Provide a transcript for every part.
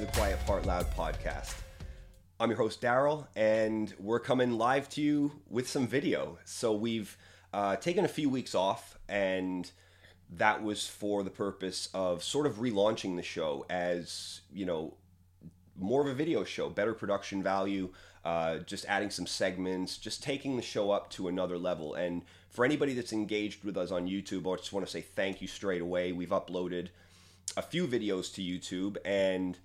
the Quiet Part Loud podcast. I'm your host, Daryl, and we're coming live to you with some video. So, we've uh, taken a few weeks off, and that was for the purpose of sort of relaunching the show as, you know, more of a video show, better production value, uh, just adding some segments, just taking the show up to another level. And for anybody that's engaged with us on YouTube, I just want to say thank you straight away. We've uploaded a few videos to YouTube, and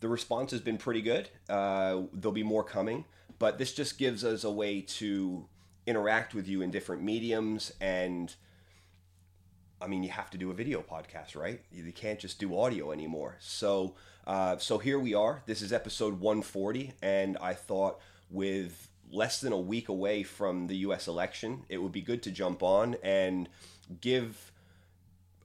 the response has been pretty good. Uh, there'll be more coming, but this just gives us a way to interact with you in different mediums and I mean, you have to do a video podcast, right? You can't just do audio anymore. So, uh, so here we are. This is episode 140, and I thought with less than a week away from the U.S. election, it would be good to jump on and give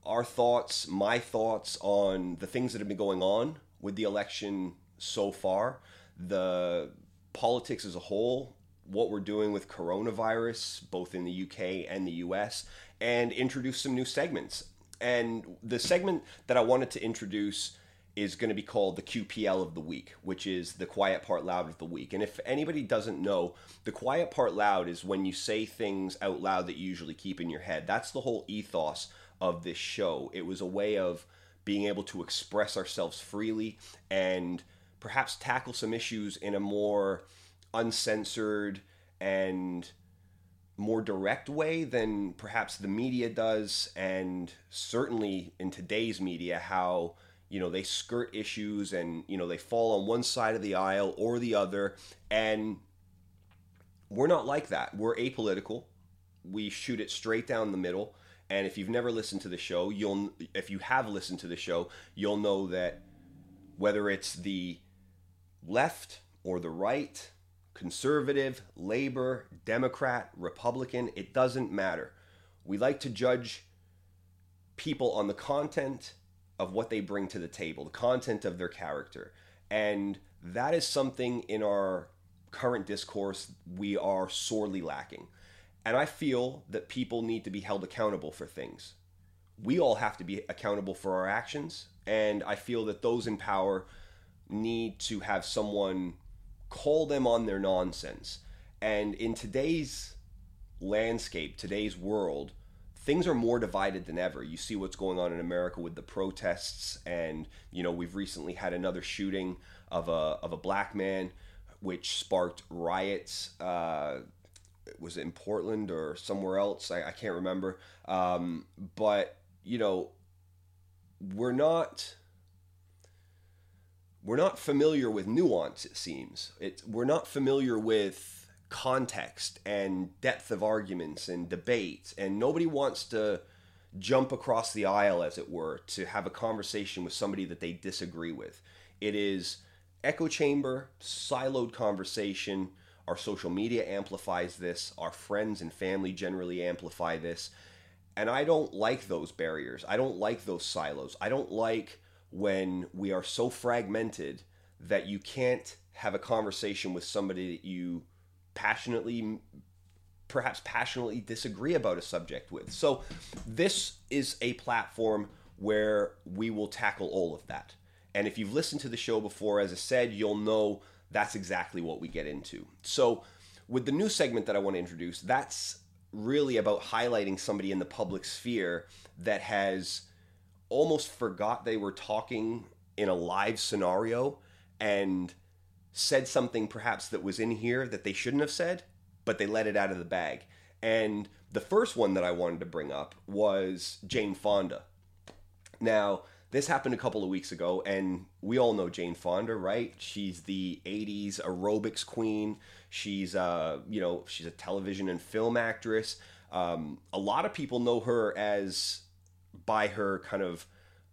our thoughts, my thoughts on the things that have been going on with the election so far, the politics as a whole, what we're doing with coronavirus, both in the UK and the US, and introduce some new segments. And the segment that I wanted to introduce is going to be called the QPL of the week, which is the quiet part loud of the week. And if anybody doesn't know, the quiet part loud is when you say things out loud that you usually keep in your head. That's the whole ethos of this show. It was a way of being able to express ourselves freely and perhaps tackle some issues in a more uncensored and more direct way than perhaps the media does. And certainly in today's media how you know they skirt issues and you know they fall on one side of the aisle or the other. And we're not like that. We're apolitical. We shoot it straight down the middle and if you've never listened to the show you'll if you have listened to the show you'll know that whether it's the left or the right conservative, labor, Democrat, Republican, it doesn't matter. We like to judge people on the content of what they bring to the table, the content of their character. And that is something in our current discourse we are sorely lacking. And I feel that people need to be held accountable for things. We all have to be accountable for our actions. And I feel that those in power need to have someone call them on their nonsense. And in today's landscape, today's world, things are more divided than ever. You see what's going on in America with the protests, and you know we've recently had another shooting of a of a black man, which sparked riots. Uh, was it in Portland or somewhere else? I, I can't remember. Um, but you know, we're not we're not familiar with nuance it seems it, we're not familiar with context and depth of arguments and debates, and nobody wants to jump across the aisle as it were to have a conversation with somebody that they disagree with it is echo chamber siloed conversation our social media amplifies this our friends and family generally amplify this and i don't like those barriers i don't like those silos i don't like when we are so fragmented that you can't have a conversation with somebody that you passionately perhaps passionately disagree about a subject with. So this is a platform where we will tackle all of that. And if you've listened to the show before as I said, you'll know that's exactly what we get into. So with the new segment that I want to introduce, that's really about highlighting somebody in the public sphere that has almost forgot they were talking in a live scenario and said something perhaps that was in here that they shouldn't have said, but they let it out of the bag. And the first one that I wanted to bring up was Jane Fonda. Now, this happened a couple of weeks ago, and we all know Jane Fonda, right? She's the '80s aerobics queen. She's, uh, you know, she's a television and film actress. Um, a lot of people know her as by her kind of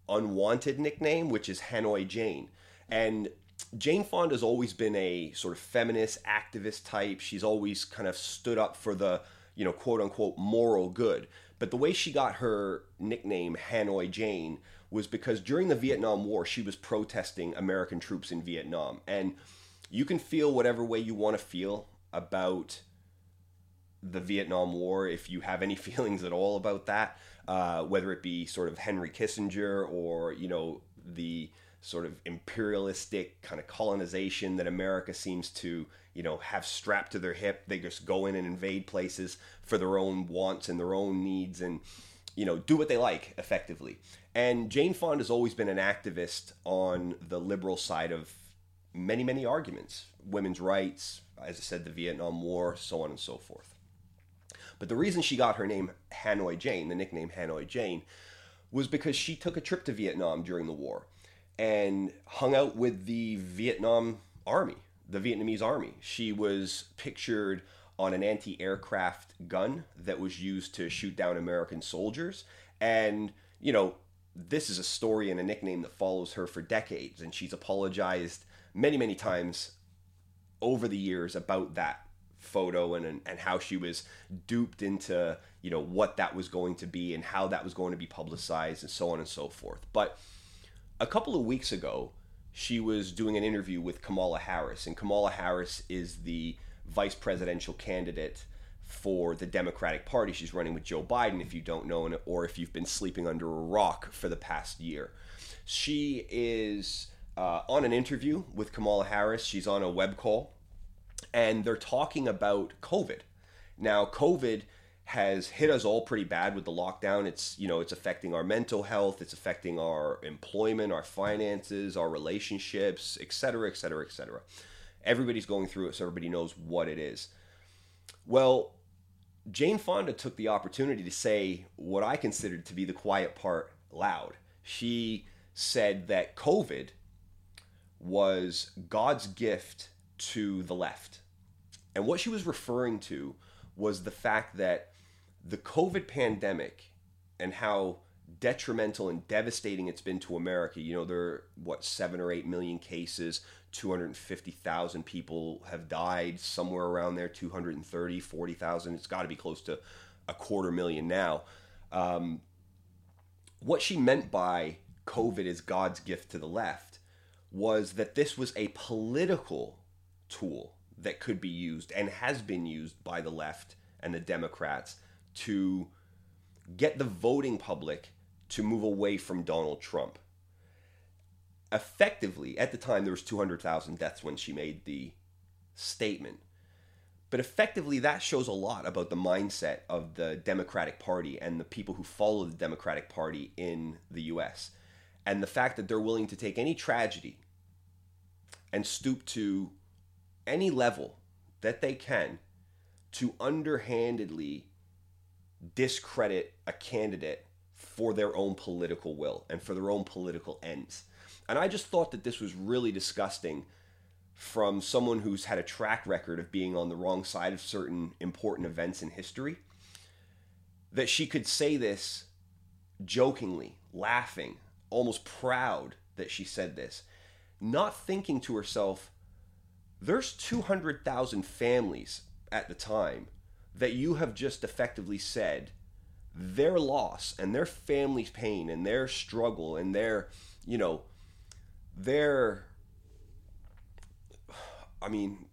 unwanted nickname, which is Hanoi Jane. And Jane Fonda's always been a sort of feminist activist type. She's always kind of stood up for the, you know, quote unquote moral good. But the way she got her nickname Hanoi Jane was because during the Vietnam War, she was protesting American troops in Vietnam. And you can feel whatever way you want to feel about the Vietnam War if you have any feelings at all about that uh, whether it be sort of Henry Kissinger or you know the sort of imperialistic kind of colonization that America seems to, you know, have strapped to their hip. They just go in and invade places for their own wants and their own needs and, you know, do what they like effectively. And Jane Fonda has always been an activist on the liberal side of many, many arguments women's rights, as I said, the Vietnam War, so on and so forth. But the reason she got her name Hanoi Jane, the nickname Hanoi Jane, was because she took a trip to Vietnam during the war and hung out with the Vietnam army, the Vietnamese army. She was pictured on an anti aircraft gun that was used to shoot down American soldiers. And, you know, this is a story and a nickname that follows her for decades. And she's apologized many, many times over the years about that photo and, and how she was duped into you know what that was going to be and how that was going to be publicized and so on and so forth but a couple of weeks ago, she was doing an interview with Kamala Harris, and Kamala Harris is the vice presidential candidate for the Democratic Party. She's running with Joe Biden, if you don't know, or if you've been sleeping under a rock for the past year. She is uh, on an interview with Kamala Harris. She's on a web call, and they're talking about COVID. Now, COVID has hit us all pretty bad with the lockdown. It's you know it's affecting our mental health, it's affecting our employment, our finances, our relationships, etc., etc., etc. Everybody's going through it, so everybody knows what it is. Well, Jane Fonda took the opportunity to say what I considered to be the quiet part loud. She said that COVID was God's gift to the left. And what she was referring to was the fact that the COVID pandemic and how detrimental and devastating it's been to America. You know, there are, what, seven or eight million cases, 250,000 people have died, somewhere around there, 230, 40,000. It's got to be close to a quarter million now. Um, what she meant by COVID is God's gift to the left was that this was a political tool that could be used and has been used by the left and the Democrats to get the voting public to move away from Donald Trump. Effectively, at the time there was 200,000 deaths when she made the statement. But effectively that shows a lot about the mindset of the Democratic Party and the people who follow the Democratic Party in the US. And the fact that they're willing to take any tragedy and stoop to any level that they can to underhandedly discredit a candidate for their own political will and for their own political ends. And I just thought that this was really disgusting from someone who's had a track record of being on the wrong side of certain important events in history. That she could say this jokingly, laughing, almost proud that she said this, not thinking to herself, there's 200,000 families at the time that you have just effectively said their loss and their family's pain and their struggle and their, you know, their I mean,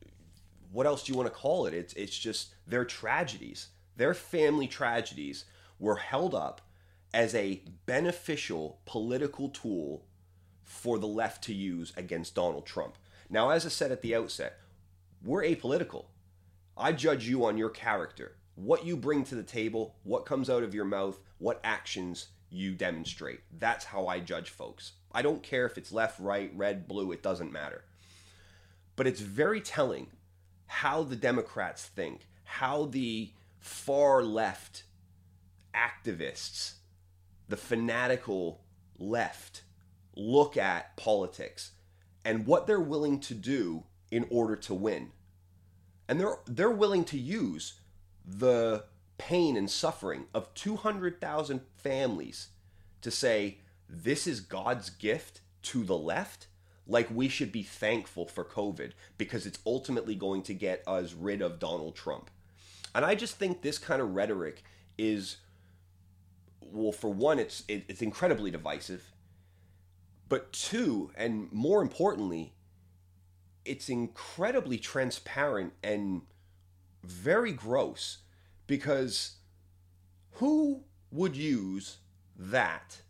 what else do you want to call it? It's it's just their tragedies. Their family tragedies were held up as a beneficial political tool for the left to use against Donald Trump. Now, as I said at the outset, we're apolitical. I judge you on your character, what you bring to the table, what comes out of your mouth, what actions you demonstrate. That's how I judge folks. I don't care if it's left, right, red, blue, it doesn't matter. But it's very telling how the Democrats think, how the far left activists, the fanatical left, look at politics and what they're willing to do in order to win and they're they're willing to use the pain and suffering of 200,000 families to say this is God's gift to the left like we should be thankful for COVID because it's ultimately going to get us rid of Donald Trump. And I just think this kind of rhetoric is well for one it's it's incredibly divisive. But two and more importantly it's incredibly transparent and very gross because who would use that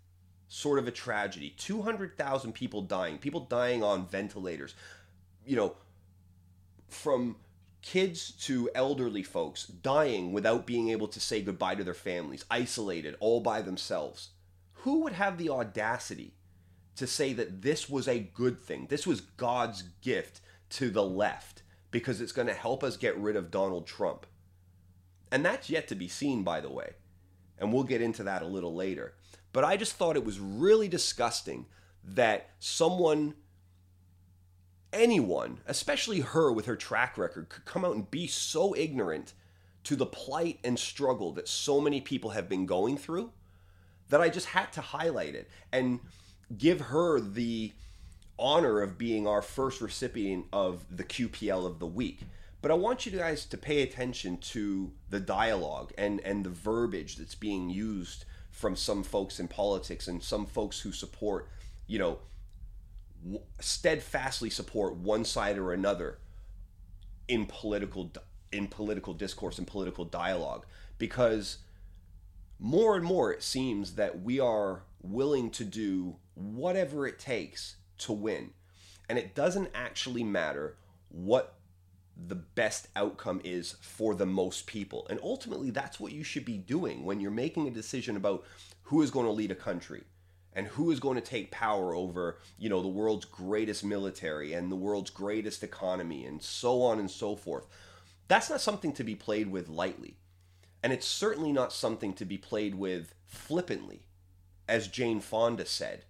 sort of a tragedy. 200,000 people dying, people dying on ventilators. You know, from kids to elderly folks dying without being able to say goodbye to their families, isolated, all by themselves. Who would have the audacity to say that this was a good thing? This was God's gift to the left because it's going to help us get rid of Donald Trump. And that's yet to be seen, by the way. And we'll get into that a little later. But I just thought it was really disgusting that someone, anyone, especially her with her track record, could come out and be so ignorant to the plight and struggle that so many people have been going through that I just had to highlight it and give her the honor of being our first recipient of the QPL of the week. But I want you guys to pay attention to the dialogue and, and the verbiage that's being used from some folks in politics and some folks who support, you know, steadfastly support one side or another in political in political discourse and political dialogue because more and more it seems that we are willing to do whatever it takes to win and it doesn't actually matter what the best outcome is for the most people. And ultimately, that's what you should be doing when you're making a decision about who is going to lead a country and who is going to take power over, you know, the world's greatest military and the world's greatest economy and so on and so forth. That's not something to be played with lightly. And it's certainly not something to be played with flippantly, as Jane Fonda said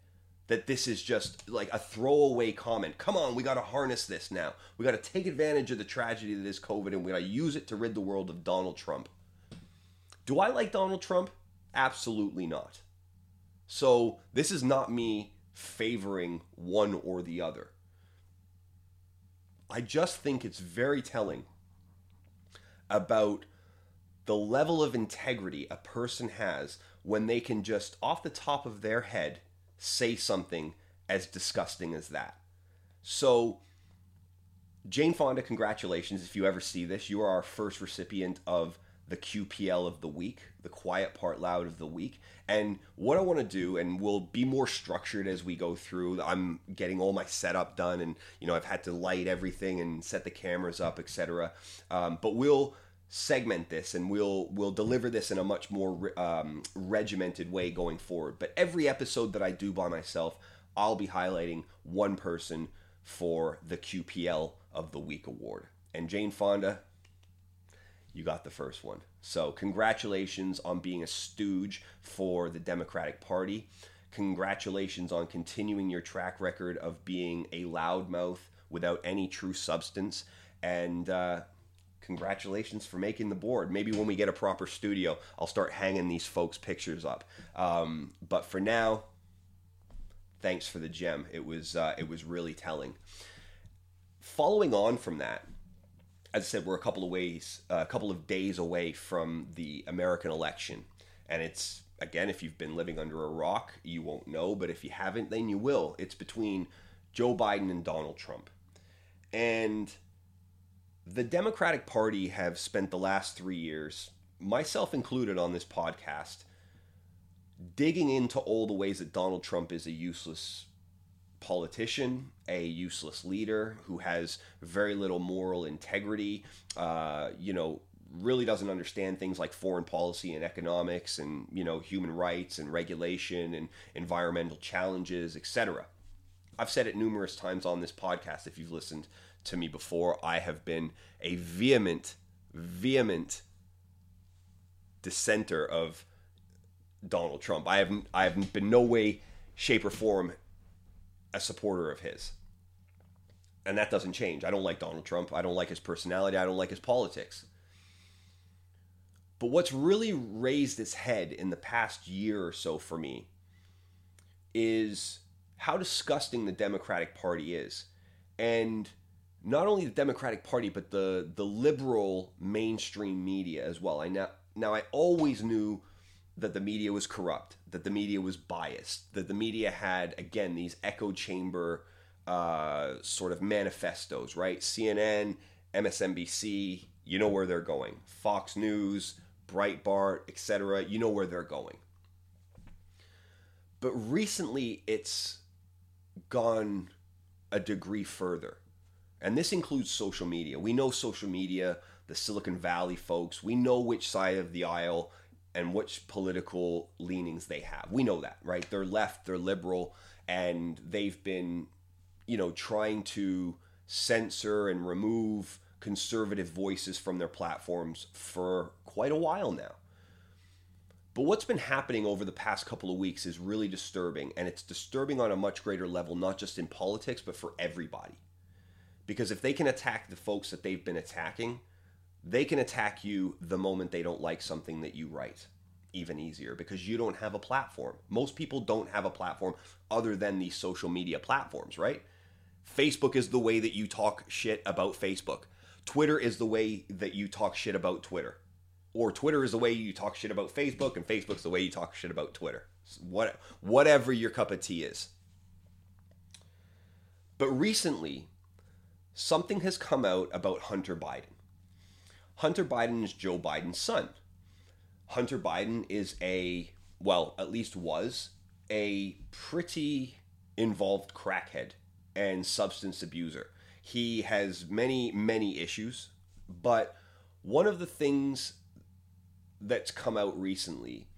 that this is just like a throwaway comment. Come on, we got to harness this now. We got to take advantage of the tragedy that is COVID and we got to use it to rid the world of Donald Trump. Do I like Donald Trump? Absolutely not. So, this is not me favoring one or the other. I just think it's very telling about the level of integrity a person has when they can just off the top of their head say something as disgusting as that. So, Jane Fonda, congratulations. If you ever see this, you are our first recipient of the QPL of the week, the quiet part loud of the week. And what I want to do, and we'll be more structured as we go through. I'm getting all my setup done, and you know I've had to light everything and set the cameras up, etc. Um, but we'll segment this and we'll we'll deliver this in a much more um, regimented way going forward. But every episode that I do by myself, I'll be highlighting one person for the QPL of the Week award. And Jane Fonda, you got the first one. So congratulations on being a stooge for the Democratic Party. Congratulations on continuing your track record of being a loudmouth without any true substance. And uh, congratulations for making the board. Maybe when we get a proper studio, I'll start hanging these folks' pictures up. Um, but for now, thanks for the gem. It was uh, it was really telling. Following on from that, as I said, we're a couple of ways, uh, a couple of days away from the American election, and it's again, if you've been living under a rock, you won't know. But if you haven't, then you will. It's between Joe Biden and Donald Trump, and the Democratic Party have spent the last three years, myself included on this podcast, digging into all the ways that Donald Trump is a useless politician, a useless leader who has very little moral integrity, uh, you know, really doesn't understand things like foreign policy and economics and, you know, human rights and regulation and environmental challenges, etc. I've said it numerous times on this podcast if you've listened to me before. I have been a vehement, vehement dissenter of Donald Trump. I haven't I haven't been no way, shape, or form a supporter of his. And that doesn't change. I don't like Donald Trump. I don't like his personality. I don't like his politics. But what's really raised its head in the past year or so for me is how disgusting the Democratic Party is. And not only the Democratic Party, but the the liberal mainstream media as well. I now now I always knew that the media was corrupt, that the media was biased, that the media had again these echo chamber uh, sort of manifestos, right? CNN, MSNBC, you know where they're going. Fox News, Breitbart, etc. You know where they're going. But recently, it's gone a degree further. And this includes social media. We know social media, the Silicon Valley folks, we know which side of the aisle and which political leanings they have. We know that, right? They're left, they're liberal, and they've been, you know, trying to censor and remove conservative voices from their platforms for quite a while now. But what's been happening over the past couple of weeks is really disturbing, and it's disturbing on a much greater level, not just in politics, but for everybody. Because if they can attack the folks that they've been attacking, they can attack you the moment they don't like something that you write even easier because you don't have a platform. Most people don't have a platform other than these social media platforms, right? Facebook is the way that you talk shit about Facebook. Twitter is the way that you talk shit about Twitter. Or Twitter is the way you talk shit about Facebook and Facebook's the way you talk shit about Twitter. What whatever your cup of tea is. But recently, something has come out about Hunter Biden. Hunter Biden is Joe Biden's son. Hunter Biden is a, well, at least was, a pretty involved crackhead and substance abuser. He has many, many issues, but one of the things that's come out recently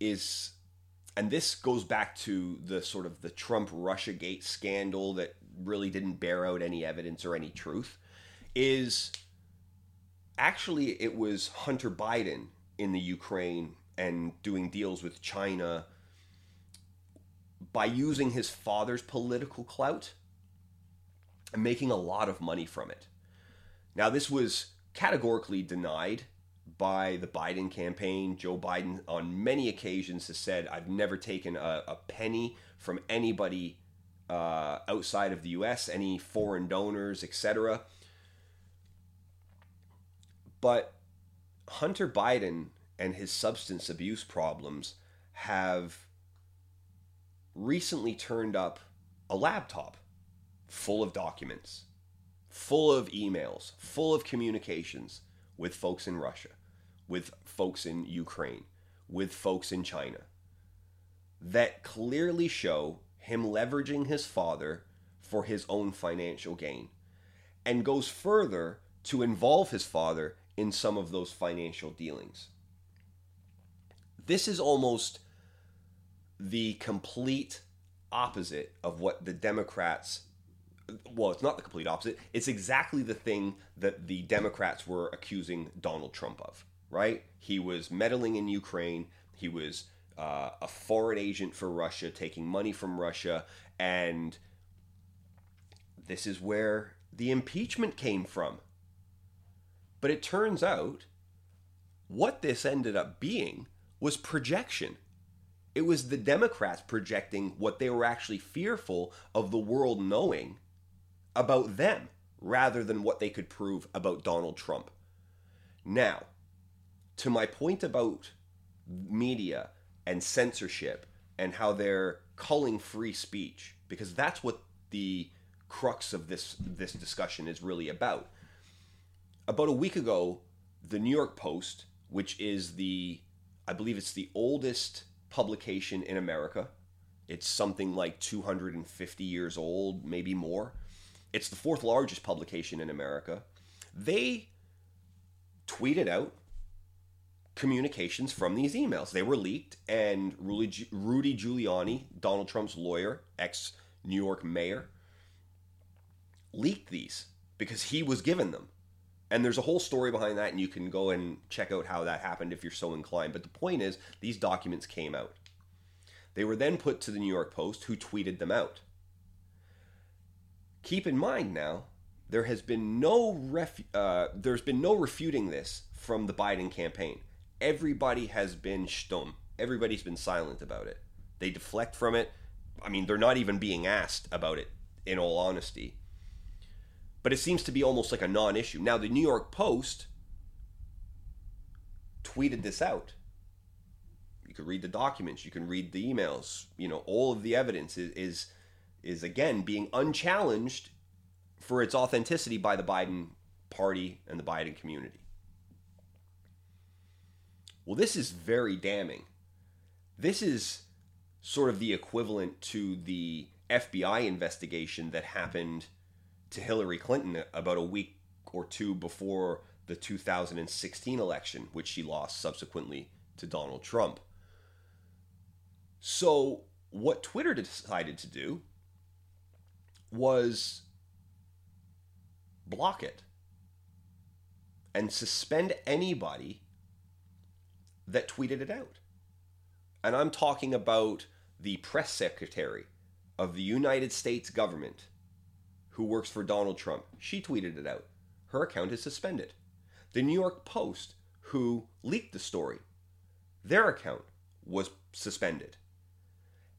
is and this goes back to the sort of the Trump Russiagate scandal that really didn't bear out any evidence or any truth is actually it was Hunter Biden in the Ukraine and doing deals with China by using his father's political clout and making a lot of money from it. Now, this was categorically denied by the Biden campaign. Joe Biden, on many occasions, has said, I've never taken a, a penny from anybody uh, outside of the US, any foreign donors, etc. But Hunter Biden and his substance abuse problems have recently turned up a laptop full of documents, full of emails, full of communications with folks in Russia, with folks in Ukraine, with folks in China that clearly show him leveraging his father for his own financial gain and goes further to involve his father in some of those financial dealings. This is almost the complete opposite of what the Democrats well, it's not the complete opposite. It's exactly the thing that the Democrats were accusing Donald Trump of, right? He was meddling in Ukraine. He was uh, a foreign agent for Russia, taking money from Russia. And this is where the impeachment came from. But it turns out what this ended up being was projection. It was the Democrats projecting what they were actually fearful of the world knowing about them rather than what they could prove about Donald Trump. Now, to my point about media and censorship and how they're culling free speech, because that's what the crux of this this discussion is really about. About a week ago, the New York Post, which is the I believe it's the oldest publication in America. It's something like 250 years old, maybe more. It's the fourth largest publication in America. They tweeted out communications from these emails. They were leaked, and Rudy Giuliani, Donald Trump's lawyer, ex New York mayor, leaked these because he was given them. And there's a whole story behind that, and you can go and check out how that happened if you're so inclined. But the point is, these documents came out. They were then put to the New York Post, who tweeted them out. Keep in mind now, there has been no ref- uh, there's been no refuting this from the Biden campaign. Everybody has been stum. Everybody's been silent about it. They deflect from it. I mean, they're not even being asked about it. In all honesty, but it seems to be almost like a non-issue. Now, the New York Post tweeted this out. You could read the documents, you can read the emails. You know, all of the evidence is is, is again being unchallenged for its authenticity by the Biden party and the Biden community. Well, this is very damning. This is sort of the equivalent to the FBI investigation that happened to Hillary Clinton about a week or two before the 2016 election, which she lost subsequently to Donald Trump. So, what Twitter decided to do was block it and suspend anybody that tweeted it out. And I'm talking about the press secretary of the United States government who works for Donald Trump. She tweeted it out. Her account is suspended. The New York Post, who leaked the story, their account was suspended.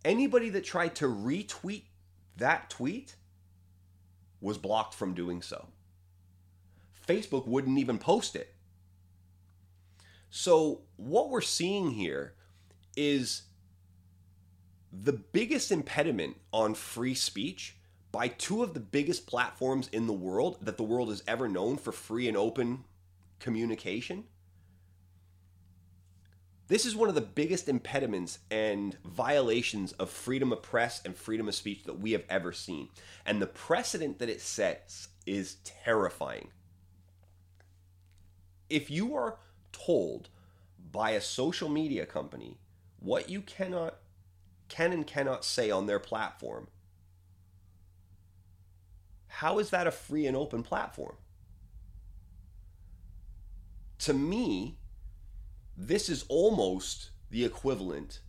Anybody that tried to retweet that tweet was blocked from doing so. Facebook wouldn't even post it. So, what we're seeing here is the biggest impediment on free speech by two of the biggest platforms in the world that the world has ever known for free and open communication. This is one of the biggest impediments and violations of freedom of press and freedom of speech that we have ever seen. And the precedent that it sets is terrifying. If you are told by a social media company what you cannot can and cannot say on their platform. How is that a free and open platform? To me this is almost the equivalent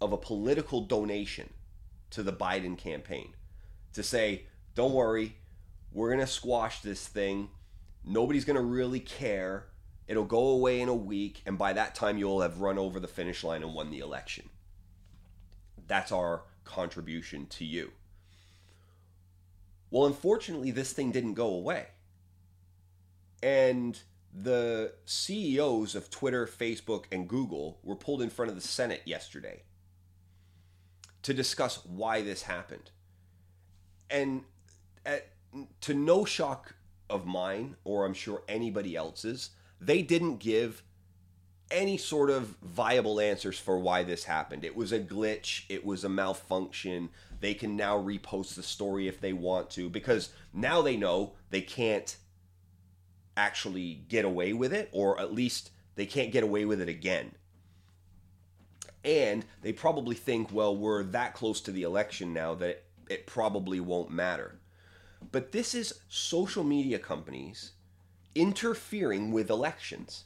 of a political donation to the Biden campaign to say don't worry we're going to squash this thing. Nobody's going to really care It'll go away in a week, and by that time, you'll have run over the finish line and won the election. That's our contribution to you. Well, unfortunately, this thing didn't go away. And the CEOs of Twitter, Facebook, and Google were pulled in front of the Senate yesterday to discuss why this happened. And at, to no shock of mine, or I'm sure anybody else's, they didn't give any sort of viable answers for why this happened. It was a glitch, it was a malfunction. They can now repost the story if they want to because now they know they can't actually get away with it, or at least they can't get away with it again. And they probably think, well, we're that close to the election now that it probably won't matter. But this is social media companies interfering with elections.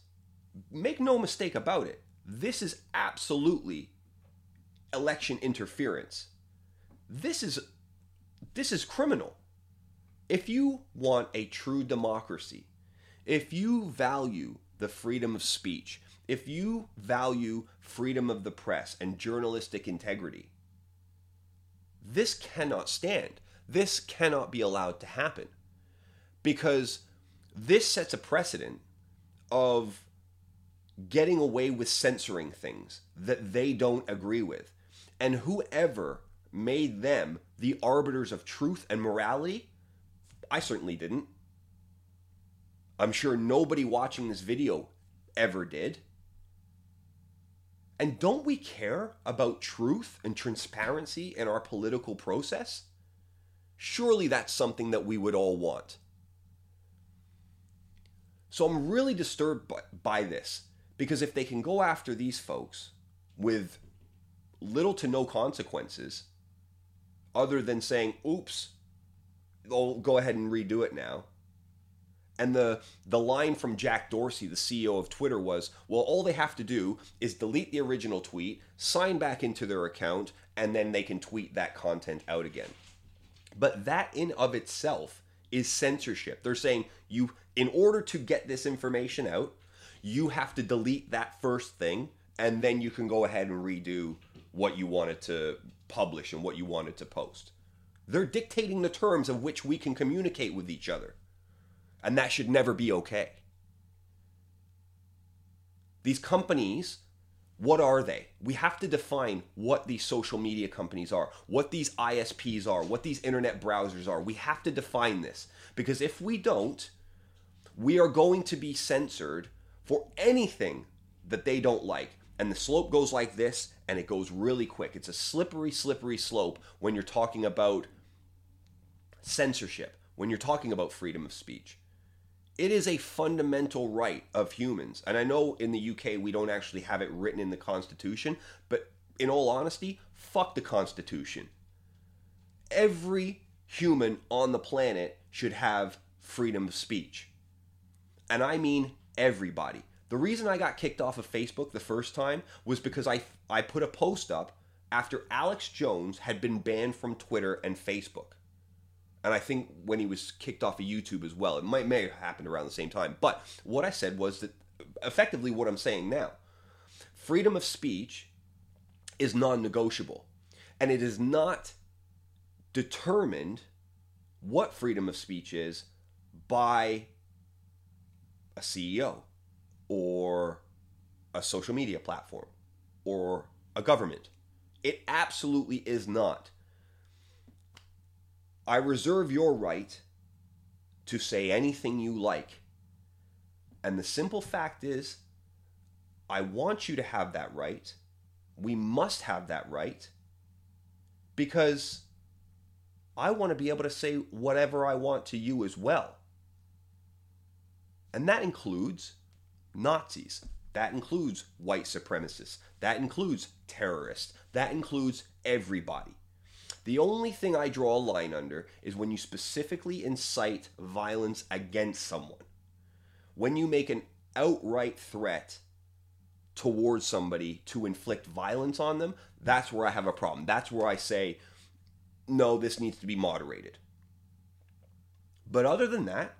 Make no mistake about it. This is absolutely election interference. This is this is criminal. If you want a true democracy, if you value the freedom of speech, if you value freedom of the press and journalistic integrity, this cannot stand. This cannot be allowed to happen. Because this sets a precedent of getting away with censoring things that they don't agree with. And whoever made them the arbiters of truth and morality, I certainly didn't. I'm sure nobody watching this video ever did. And don't we care about truth and transparency in our political process? Surely that's something that we would all want. So I'm really disturbed by, by this because if they can go after these folks with little to no consequences, other than saying, oops, they'll go ahead and redo it now. And the the line from Jack Dorsey, the CEO of Twitter, was, well, all they have to do is delete the original tweet, sign back into their account, and then they can tweet that content out again. But that in of itself is censorship. They're saying you in order to get this information out, you have to delete that first thing and then you can go ahead and redo what you wanted to publish and what you wanted to post. They're dictating the terms of which we can communicate with each other. And that should never be okay. These companies, what are they? We have to define what these social media companies are, what these ISPs are, what these internet browsers are. We have to define this because if we don't, we are going to be censored for anything that they don't like. and the slope goes like this and it goes really quick. It's a slippery, slippery slope when you're talking about censorship, when you're talking about freedom of speech. It is a fundamental right of humans. And I know in the UK we don't actually have it written in the Constitution, but in all honesty, fuck the Constitution. Every human on the planet should have freedom of speech. And I mean everybody. The reason I got kicked off of Facebook the first time was because I I put a post up after Alex Jones had been banned from Twitter and Facebook. And I think when he was kicked off of YouTube as well. It might may have happened around the same time. But what I said was that effectively what I'm saying now. Freedom of speech is non-negotiable. And it is not determined what freedom of speech is by a CEO or a social media platform or a government. It absolutely is not. I reserve your right to say anything you like. And the simple fact is, I want you to have that right. We must have that right because I want to be able to say whatever I want to you as well. And that includes Nazis. That includes white supremacists. That includes terrorists. That includes everybody. The only thing I draw a line under is when you specifically incite violence against someone. When you make an outright threat towards somebody to inflict violence on them, that's where I have a problem. That's where I say, no, this needs to be moderated. But other than that,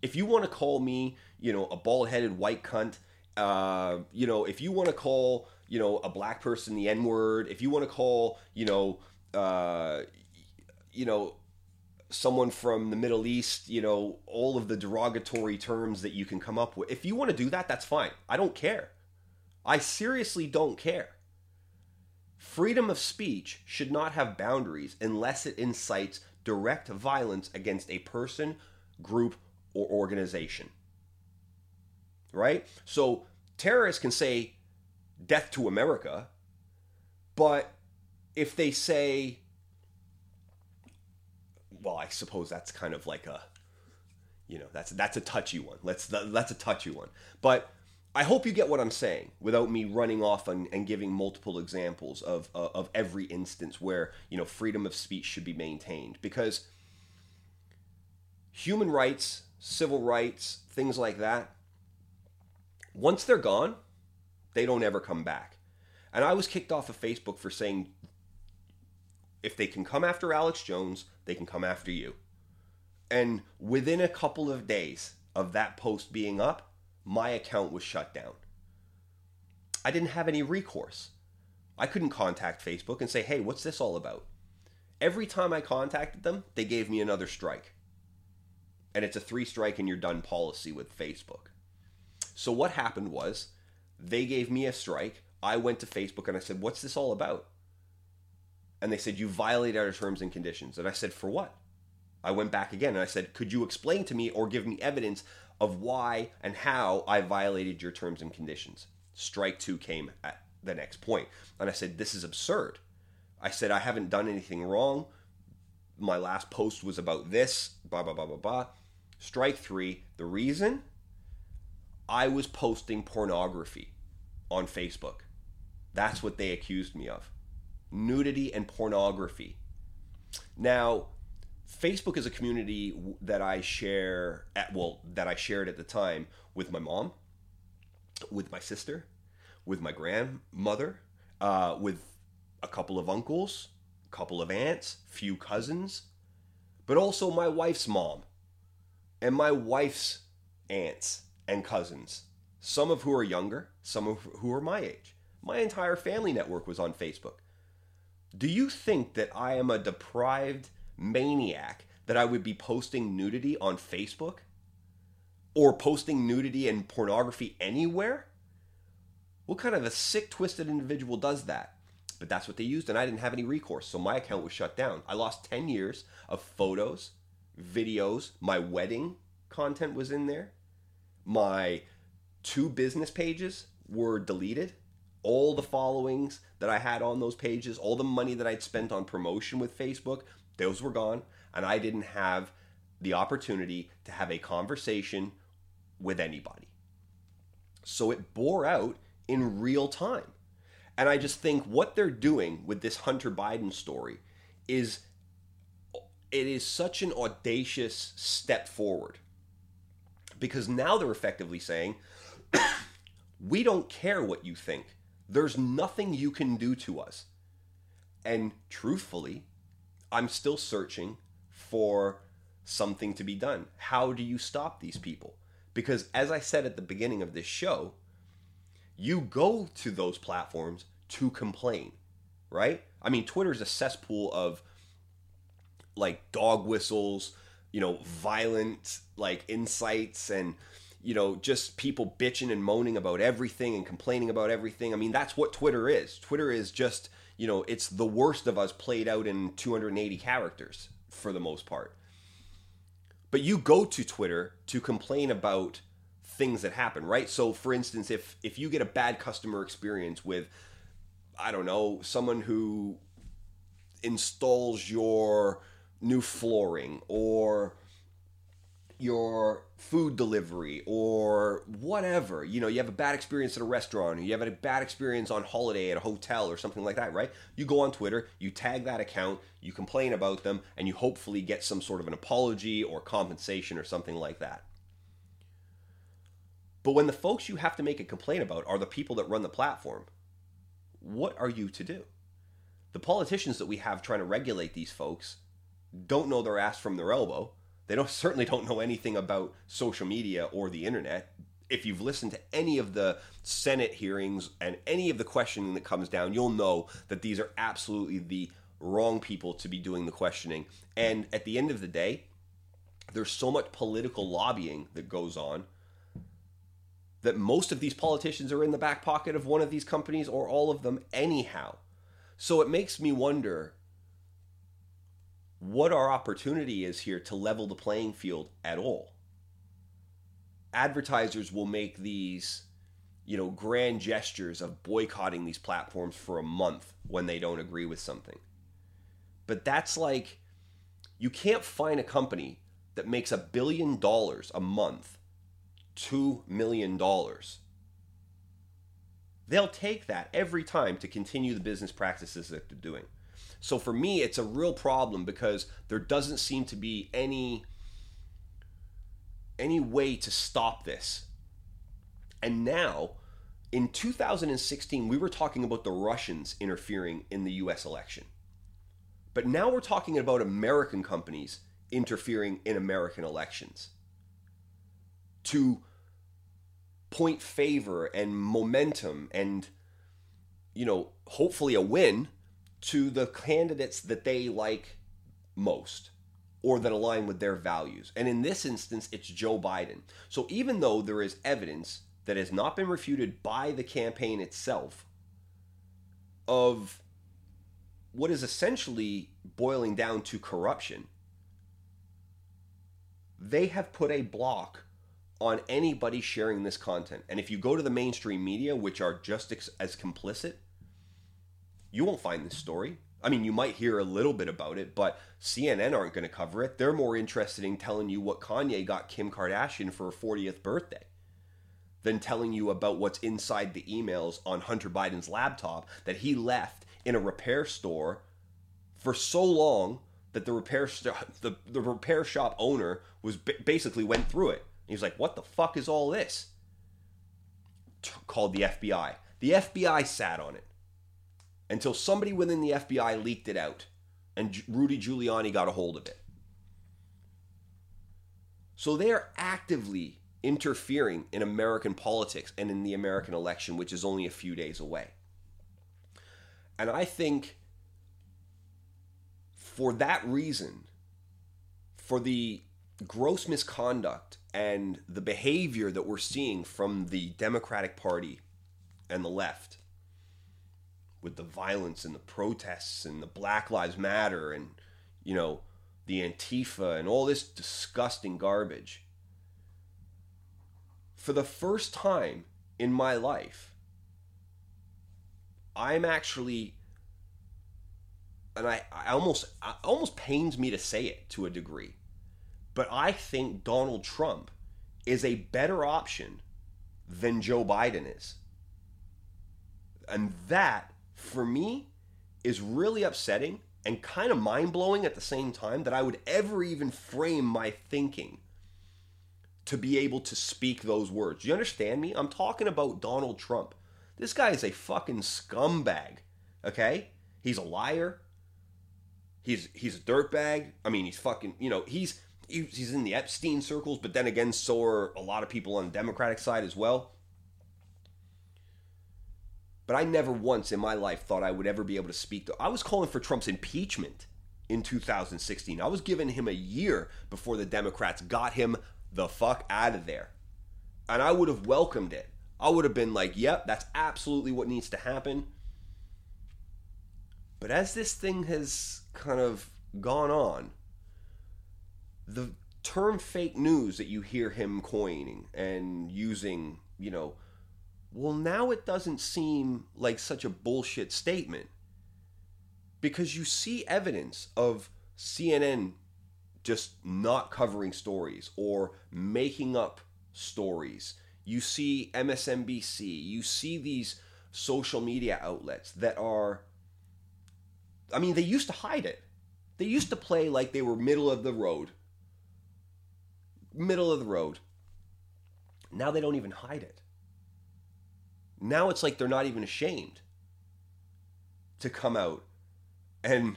if you want to call me, you know, a bald headed white cunt, uh, you know, if you want to call, you know, a black person the N word, if you want to call, you know, uh, you know, someone from the Middle East, you know, all of the derogatory terms that you can come up with. If you want to do that, that's fine. I don't care. I seriously don't care. Freedom of speech should not have boundaries unless it incites direct violence against a person, group, or organization. Right? So terrorists can say death to America, but if they say, well, I suppose that's kind of like a, you know, that's that's a touchy one. Let's that's a touchy one. But I hope you get what I'm saying without me running off and, and giving multiple examples of uh, of every instance where you know freedom of speech should be maintained because human rights, civil rights, things like that, once they're gone, they don't ever come back. And I was kicked off of Facebook for saying if they can come after Alex Jones, they can come after you. And within a couple of days of that post being up, my account was shut down. I didn't have any recourse. I couldn't contact Facebook and say, hey, what's this all about? Every time I contacted them, they gave me another strike. And it's a three strike and you're done policy with Facebook. So what happened was they gave me a strike. I went to Facebook and I said, what's this all about? And they said you violated our terms and conditions. And i said for what? I went back again and i said could you explain to me or give me evidence of why and how i violated your terms and conditions? Strike two came at the next point and i said this is absurd. I said i haven't done anything wrong. My last post was about this blah blah blah blah blah. Strike three the reason? I was posting pornography on facebook. That's what they accused me of nudity and pornography. Now, Facebook is a community that I share at well that I shared at the time with my mom, with my sister, with my grandmother, uh, with a couple of uncles, a couple of aunts, few cousins, but also my wife's mom and my wife's aunts and cousins, some of who are younger, some of who are my age. My entire family network was on Facebook. Do you think that I am a deprived maniac that I would be posting nudity on Facebook? Or posting nudity and pornography anywhere? What kind of a sick, twisted individual does that? But that's what they used, and I didn't have any recourse, so my account was shut down. I lost 10 years of photos, videos, my wedding content was in there, my two business pages were deleted all the followings that I had on those pages, all the money that I'd spent on promotion with Facebook, those were gone. And I didn't have the opportunity to have a conversation with anybody. So it bore out in real time. And I just think what they're doing with this Hunter Biden story is it is such an audacious step forward. Because now they're effectively saying, we don't care what you think. There's nothing you can do to us. And truthfully, I'm still searching for something to be done. How do you stop these people? Because as I said at the beginning of this show, you go to those platforms to complain, right? I mean, Twitter is a cesspool of like dog whistles, you know, violent like insights and you know, just people bitching and moaning about everything and complaining about everything. I mean, that's what Twitter is. Twitter is just, you know, it's the worst of us played out in 280 characters for the most part. But you go to Twitter to complain about things that happen, right? So for instance, if if you get a bad customer experience with I don't know, someone who installs your new flooring or your food delivery or whatever. You know, you have a bad experience at a restaurant, or you have a bad experience on holiday at a hotel or something like that, right? You go on Twitter, you tag that account, you complain about them, and you hopefully get some sort of an apology or compensation or something like that. But when the folks you have to make a complaint about are the people that run the platform, what are you to do? The politicians that we have trying to regulate these folks don't know their ass from their elbow they don't certainly don't know anything about social media or the internet. If you've listened to any of the Senate hearings and any of the questioning that comes down, you'll know that these are absolutely the wrong people to be doing the questioning. And at the end of the day, there's so much political lobbying that goes on that most of these politicians are in the back pocket of one of these companies or all of them anyhow. So it makes me wonder what our opportunity is here to level the playing field at all. Advertisers will make these, you know, grand gestures of boycotting these platforms for a month when they don't agree with something. But that's like you can't find a company that makes a billion dollars a month, $2 million. They'll take that every time to continue the business practices that they're doing. So for me, it's a real problem because there doesn't seem to be any any way to stop this. And now, in 2016, we were talking about the Russians interfering in the US election. But now we're talking about American companies interfering in American elections to point favor and momentum and you know hopefully a win to the candidates that they like most or that align with their values. And in this instance, it's Joe Biden. So even though there is evidence that has not been refuted by the campaign itself of what is essentially boiling down to corruption, they have put a block on anybody sharing this content. And if you go to the mainstream media, which are just as complicit, you won't find this story. I mean, you might hear a little bit about it, but CNN aren't going to cover it. They're more interested in telling you what Kanye got Kim Kardashian for her 40th birthday than telling you about what's inside the emails on Hunter Biden's laptop that he left in a repair store for so long that the repair st- the, the repair shop owner was basically went through it. He was like, "What the fuck is all this?" T- called the FBI. The FBI sat on it until somebody within the FBI leaked it out and Rudy Giuliani got a hold of it. So they are actively interfering in American politics and in the American election, which is only a few days away. And I think for that reason, for the gross misconduct and the behavior that we're seeing from the Democratic Party and the left, with the violence and the protests and the Black Lives Matter and, you know, the Antifa and all this disgusting garbage. For the first time in my life, I'm actually and I, I almost I almost pains me to say it to a degree. But I think Donald Trump is a better option than Joe Biden is. And that, for me, is really upsetting and kind of mind blowing at the same time that I would ever even frame my thinking to be able to speak those words. You understand me? I'm talking about Donald Trump. This guy is a fucking scumbag. Okay? He's a liar. He's he's a dirtbag. I mean, he's fucking, you know, he's he's in the Epstein circles, but then again, so are a lot of people on the Democratic side as well. But I never once in my life thought I would ever be able to speak to. I was calling for Trump's impeachment in 2016. I was giving him a year before the Democrats got him the fuck out of there. And I would have welcomed it. I would have been like, yep, that's absolutely what needs to happen. But as this thing has kind of gone on, the term fake news that you hear him coining and using, you know, well, now it doesn't seem like such a bullshit statement because you see evidence of CNN just not covering stories or making up stories. You see MSNBC, you see these social media outlets that are I mean, they used to hide it. They used to play like they were middle of the road. Middle of the road. Now they don't even hide it. Now it's like they're not even ashamed to come out and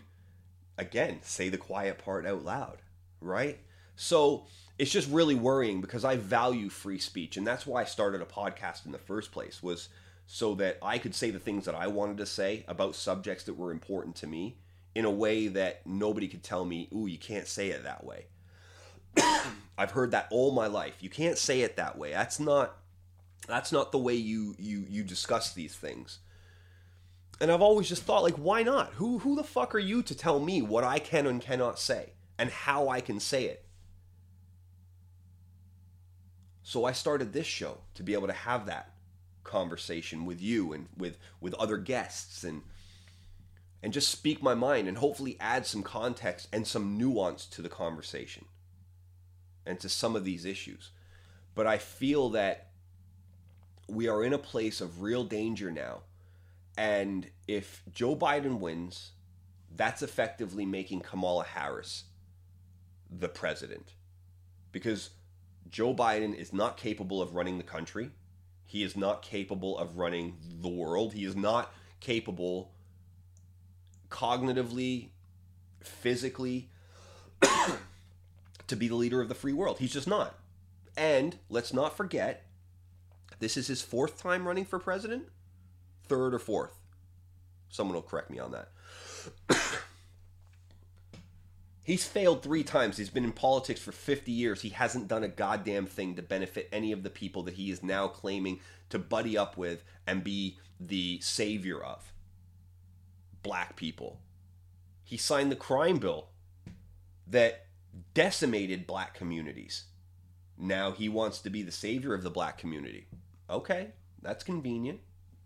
again say the quiet part out loud, right? So it's just really worrying because I value free speech and that's why I started a podcast in the first place was so that I could say the things that I wanted to say about subjects that were important to me in a way that nobody could tell me, "Ooh, you can't say it that way." I've heard that all my life. You can't say it that way. That's not that's not the way you you you discuss these things. And I've always just thought like why not? Who who the fuck are you to tell me what I can and cannot say and how I can say it? So I started this show to be able to have that conversation with you and with with other guests and and just speak my mind and hopefully add some context and some nuance to the conversation and to some of these issues. But I feel that we are in a place of real danger now. And if Joe Biden wins, that's effectively making Kamala Harris the president. Because Joe Biden is not capable of running the country. He is not capable of running the world. He is not capable cognitively, physically, to be the leader of the free world. He's just not. And let's not forget, this is his fourth time running for president? Third or fourth? Someone will correct me on that. He's failed three times. He's been in politics for 50 years. He hasn't done a goddamn thing to benefit any of the people that he is now claiming to buddy up with and be the savior of. Black people. He signed the crime bill that decimated black communities. Now he wants to be the savior of the black community. Okay, that's convenient.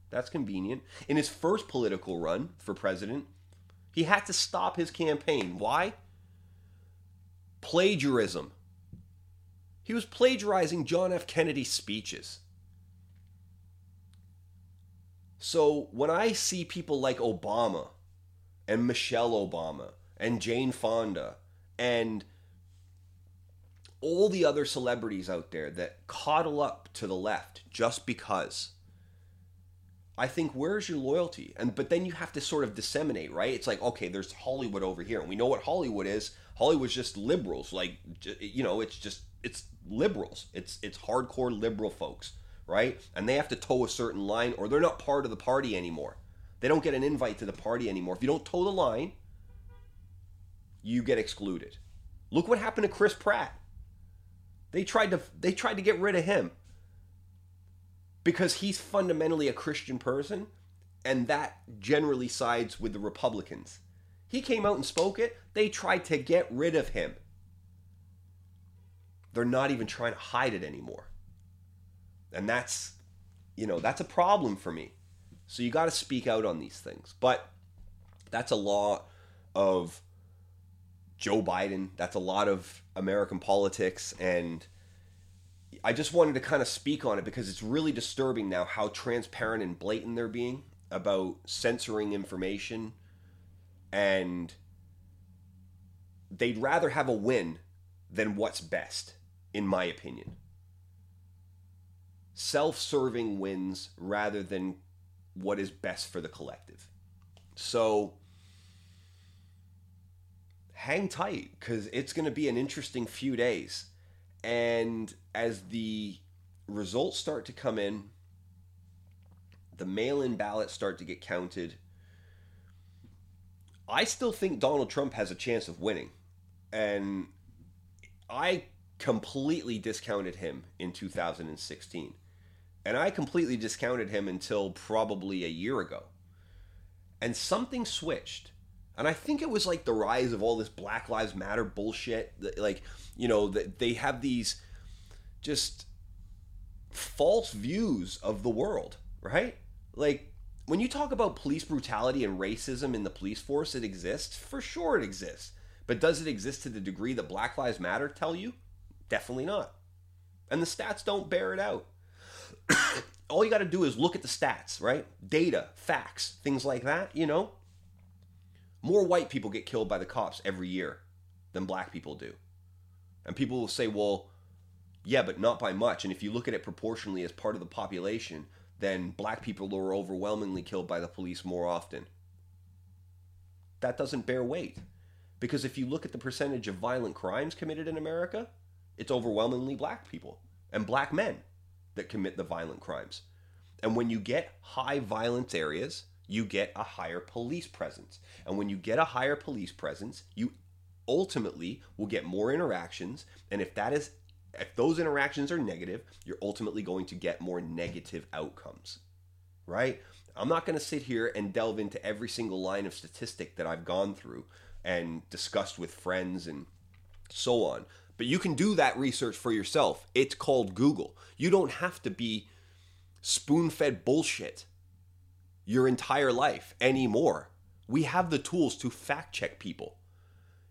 That's convenient. In his first political run for president, he had to stop his campaign. Why? Plagiarism. He was plagiarizing John F. Kennedy's speeches. So when I see people like Obama and Michelle Obama and Jane Fonda and all the other celebrities out there that coddle up to the left just because I think where's your loyalty? And but then you have to sort of disseminate, right? It's like okay, there's Hollywood over here, and we know what Hollywood is. Hollywood's just liberals, like you know, it's just it's liberals. It's it's hardcore liberal folks, right? And they have to toe a certain line, or they're not part of the party anymore. They don't get an invite to the party anymore. If you don't toe the line, you get excluded. Look what happened to Chris Pratt. They tried to they tried to get rid of him because he's fundamentally a Christian person, and that generally sides with the Republicans. He came out and spoke it. They tried to get rid of him. They're not even trying to hide it anymore. And that's, you know, that's a problem for me. So you got to speak out on these things. But that's a lot of Joe Biden. That's a lot of American politics. And I just wanted to kind of speak on it because it's really disturbing now how transparent and blatant they're being about censoring information. And they'd rather have a win than what's best, in my opinion. Self serving wins rather than what is best for the collective. So hang tight because it's going to be an interesting few days. And as the results start to come in, the mail in ballots start to get counted. I still think Donald Trump has a chance of winning. And I completely discounted him in 2016. And I completely discounted him until probably a year ago. And something switched. And I think it was like the rise of all this Black Lives Matter bullshit. That, Like, you know, that they have these just false views of the world, right? Like, when you talk about police brutality and racism in the police force, it exists. For sure, it exists. But does it exist to the degree that Black Lives Matter tell you? Definitely not. And the stats don't bear it out. All you got to do is look at the stats, right? Data, facts, things like that, you know? More white people get killed by the cops every year than black people do. And people will say, well, yeah, but not by much. And if you look at it proportionally as part of the population, then black people are overwhelmingly killed by the police more often. That doesn't bear weight. Because if you look at the percentage of violent crimes committed in America, it's overwhelmingly black people and black men that commit the violent crimes. And when you get high violence areas, you get a higher police presence. And when you get a higher police presence, you ultimately will get more interactions. And if that is if those interactions are negative, you're ultimately going to get more negative outcomes. Right? I'm not going to sit here and delve into every single line of statistic that I've gone through and discussed with friends and so on. But you can do that research for yourself. It's called Google. You don't have to be spoon fed bullshit your entire life anymore. We have the tools to fact check people.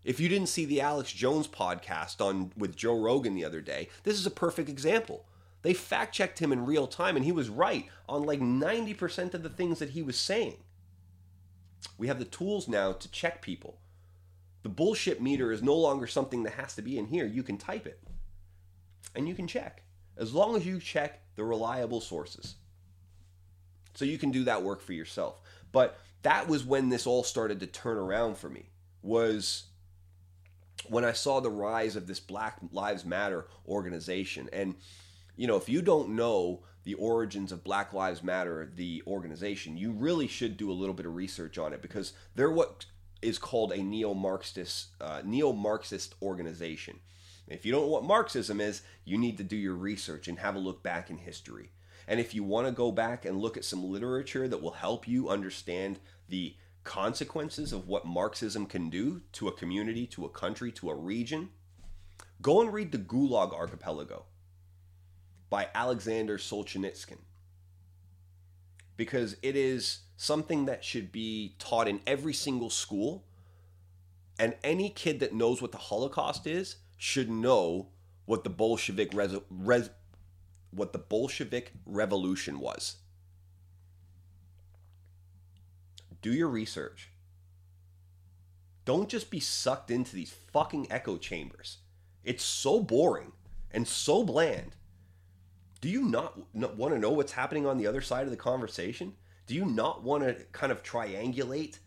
If you didn't see the Alex Jones podcast on with Joe Rogan the other day, this is a perfect example. They fact checked him in real time and he was right on like 90% of the things that he was saying. We have the tools now to check people. The bullshit meter is no longer something that has to be in here. You can type it and you can check as long as you check the reliable sources. So you can do that work for yourself. But that was when this all started to turn around for me. Was when I saw the rise of this Black Lives Matter organization. And you know, if you don't know the origins of Black Lives Matter, the organization, you really should do a little bit of research on it because they're what is called a neo-Marxist uh, neo-Marxist organization. If you don't know what Marxism is, you need to do your research and have a look back in history. And if you want to go back and look at some literature that will help you understand the consequences of what Marxism can do to a community, to a country, to a region, go and read The Gulag Archipelago by Alexander Solzhenitsyn. Because it is something that should be taught in every single school. And any kid that knows what the Holocaust is should know what the Bolshevik res- res- what the Bolshevik revolution was. Do your research. Don't just be sucked into these fucking echo chambers. It's so boring and so bland. Do you not want to know what's happening on the other side of the conversation? Do you not want to kind of triangulate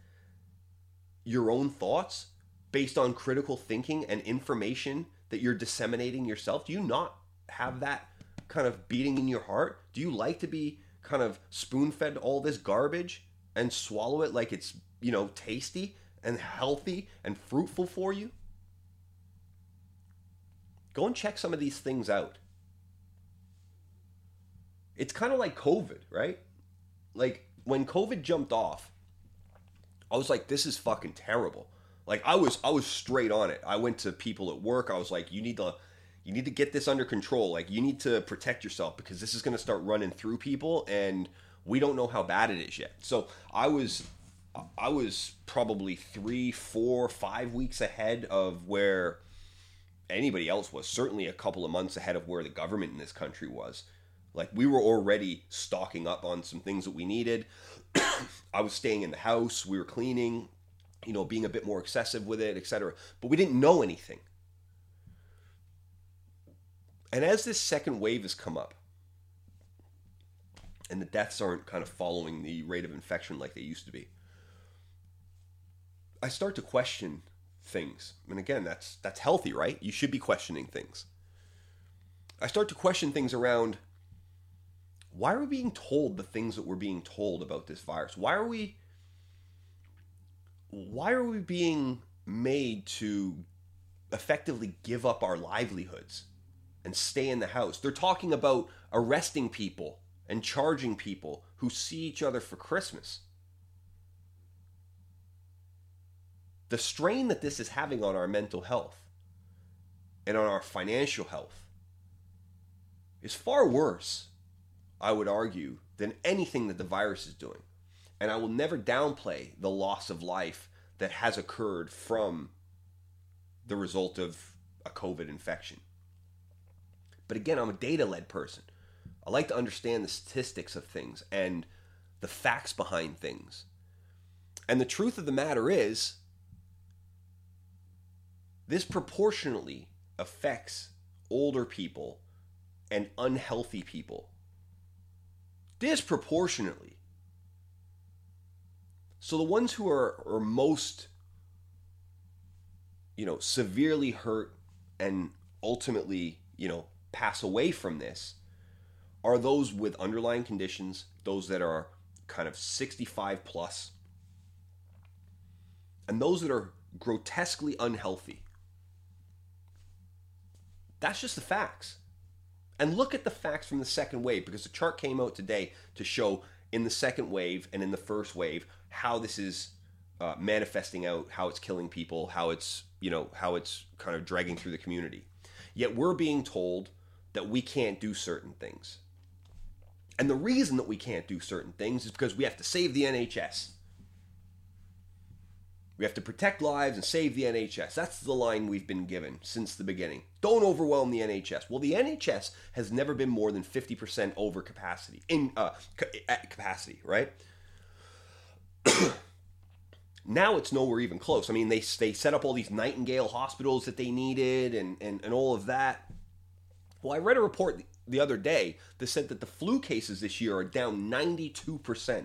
your own thoughts based on critical thinking and information that you're disseminating yourself? Do you not have that kind of beating in your heart? Do you like to be kind of spoon fed all this garbage and swallow it like it's, you know, tasty and healthy and fruitful for you? Go and check some of these things out. It's kind of like COVID, right? Like when COVID jumped off, I was like, this is fucking terrible. Like I was I was straight on it. I went to people at work. I was like, you need to you need to get this under control. Like you need to protect yourself because this is going to start running through people and We don't know how bad it is yet. So I was I was probably three, four, five weeks ahead of where anybody else was. Certainly a couple of months ahead of where the government in this country was. Like we were already stocking up on some things that we needed. I was staying in the house, we were cleaning, you know, being a bit more excessive with it, etc. But we didn't know anything. And as this second wave has come up, and the deaths aren't kind of following the rate of infection like they used to be, I start to question things. And again, that's that's healthy, right? You should be questioning things. I start to question things around why are we being told the things that we're being told about this virus? Why are we why are we being made to effectively give up our livelihoods and stay in the house? They're talking about arresting people and charging people who see each other for Christmas. The strain that this is having on our mental health and on our financial health is far worse I would argue, than anything that the virus is doing. And I will never downplay the loss of life that has occurred from the result of a COVID infection. But again, I'm a data led person. I like to understand the statistics of things and the facts behind things. And the truth of the matter is, this proportionately affects older people and unhealthy people disproportionately. So the ones who are, are most, you know, severely hurt and ultimately, you know, pass away from this are those with underlying conditions, those that are kind of 65 plus, and those that are grotesquely unhealthy. That's just the facts. And look at the facts from the second wave because the chart came out today to show in the second wave and in the first wave how this is uh, manifesting out, how it's killing people, how it's you know how it's kind of dragging through the community. Yet we're being told that we can't do certain things. And the reason that we can't do certain things is because we have to save the NHS. We have to protect lives and save the NHS. That's the line we've been given since the beginning. Don't overwhelm the NHS. Well, the NHS has never been more than 50% over capacity in uh, capacity, right? now it's nowhere even close. I mean, they they set up all these Nightingale hospitals that they needed and and, and all of that. Well, I read a report the other day that said that the flu cases this year are down 92%.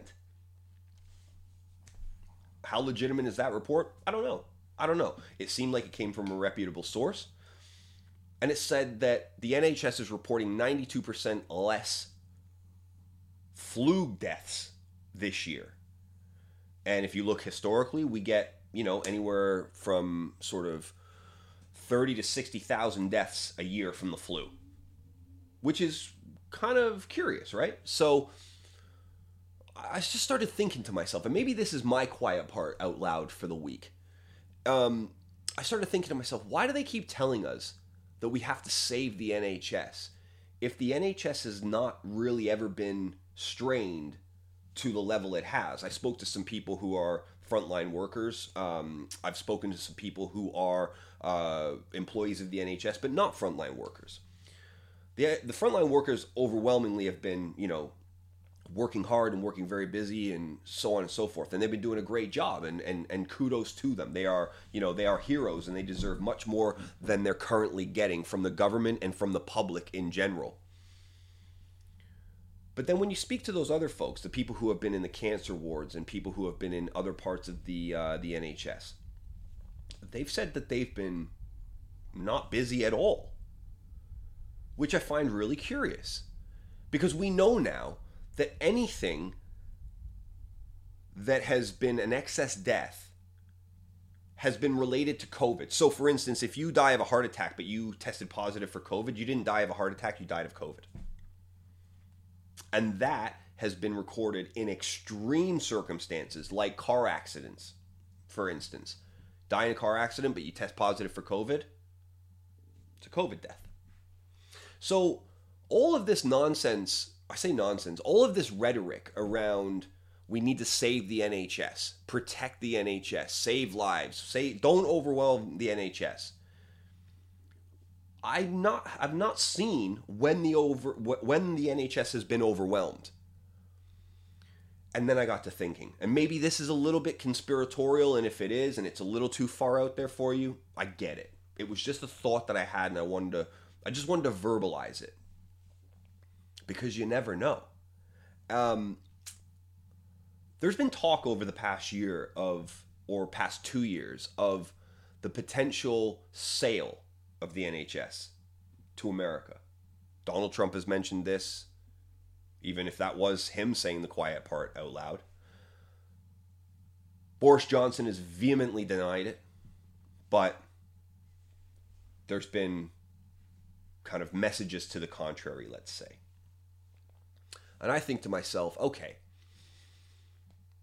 How legitimate is that report? I don't know. I don't know. It seemed like it came from a reputable source. And it said that the NHS is reporting 92% less flu deaths this year. And if you look historically, we get, you know, anywhere from sort of 30 to 60,000 deaths a year from the flu, which is kind of curious, right? So I just started thinking to myself, and maybe this is my quiet part out loud for the week. Um, I started thinking to myself, why do they keep telling us that we have to save the NHS if the NHS has not really ever been strained to the level it has? I spoke to some people who are frontline workers. Um, I've spoken to some people who are uh, employees of the NHS, but not frontline workers. The, the frontline workers overwhelmingly have been, you know, working hard and working very busy and so on and so forth. And they've been doing a great job and, and and kudos to them. They are you know they are heroes and they deserve much more than they're currently getting from the government and from the public in general. But then when you speak to those other folks the people who have been in the cancer wards and people who have been in other parts of the uh, the nhs they've said that they've been not busy at all which i find really curious because we know now that anything that has been an excess death has been related to COVID. So, for instance, if you die of a heart attack but you tested positive for COVID, you didn't die of a heart attack, you died of COVID. And that has been recorded in extreme circumstances like car accidents, for instance. Die in a car accident, but you test positive for COVID, it's a COVID death. So, all of this nonsense I say nonsense, all of this rhetoric around we need to save the NHS, protect the NHS, save lives, say don't overwhelm the NHS. I've not I've not seen when the over when the NHS has been overwhelmed. And then I got to thinking, and maybe this is a little bit conspiratorial, and if it is, and it's a little too far out there for you, I get it. It was just a thought that I had, and I wanted to, I just wanted to verbalize it because you never know. Um, there's been talk over the past year of, or past two years, of the potential sale of the NHS to America. Donald Trump has mentioned this even if that was him saying the quiet part out loud. Boris Johnson has vehemently denied it, but there's been kind of messages to the contrary, let's say. And I think to myself, okay,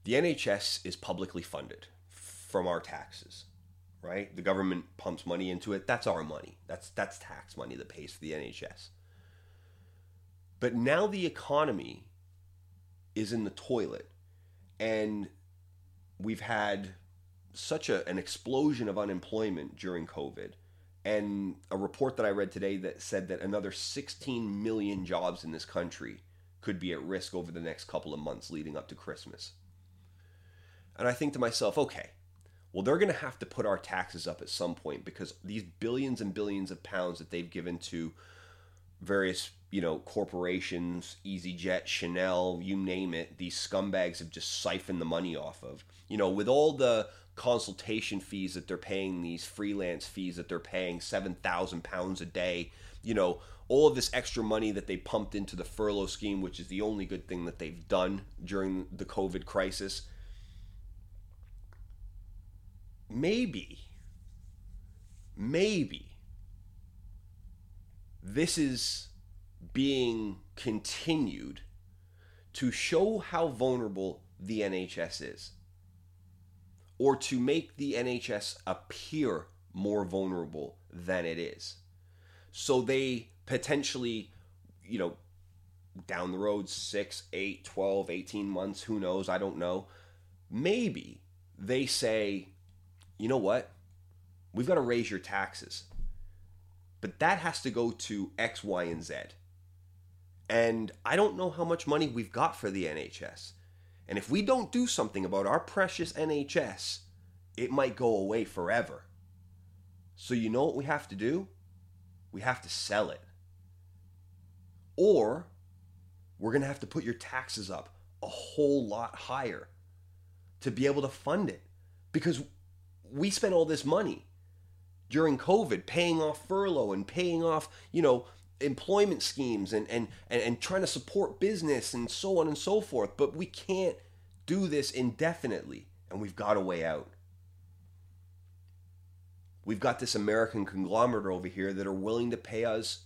the NHS is publicly funded from our taxes, right? The government pumps money into it. That's our money. That's that's tax money that pays for the NHS. But now the economy is in the toilet, and we've had such a, an explosion of unemployment during COVID. And a report that I read today that said that another 16 million jobs in this country could be at risk over the next couple of months leading up to Christmas. And I think to myself, okay, well, they're going to have to put our taxes up at some point because these billions and billions of pounds that they've given to various you know, corporations, EasyJet, Chanel, you name it, these scumbags have just siphoned the money off of. You know, with all the consultation fees that they're paying, these freelance fees that they're paying, seven thousand pounds a day, you know, all of this extra money that they pumped into the furlough scheme, which is the only good thing that they've done during the COVID crisis. Maybe, maybe this is being continued to show how vulnerable the NHS is or to make the NHS appear more vulnerable than it is. So they potentially, you know, down the road 6, 8, 12, 18 months, who knows, I don't know. Maybe they say, you know what? We've got to raise your taxes. But that has to go to X, Y, and Z. And I don't know how much money we've got for the NHS. And if we don't do something about our precious NHS, it might go away forever. So, you know what we have to do? We have to sell it. Or we're going to have to put your taxes up a whole lot higher to be able to fund it. Because we spent all this money during COVID paying off furlough and paying off, you know, employment schemes and, and, and, and trying to support business and so on and so forth. But we can't do this indefinitely, and we've got a way out. We've got this American conglomerate over here that are willing to pay us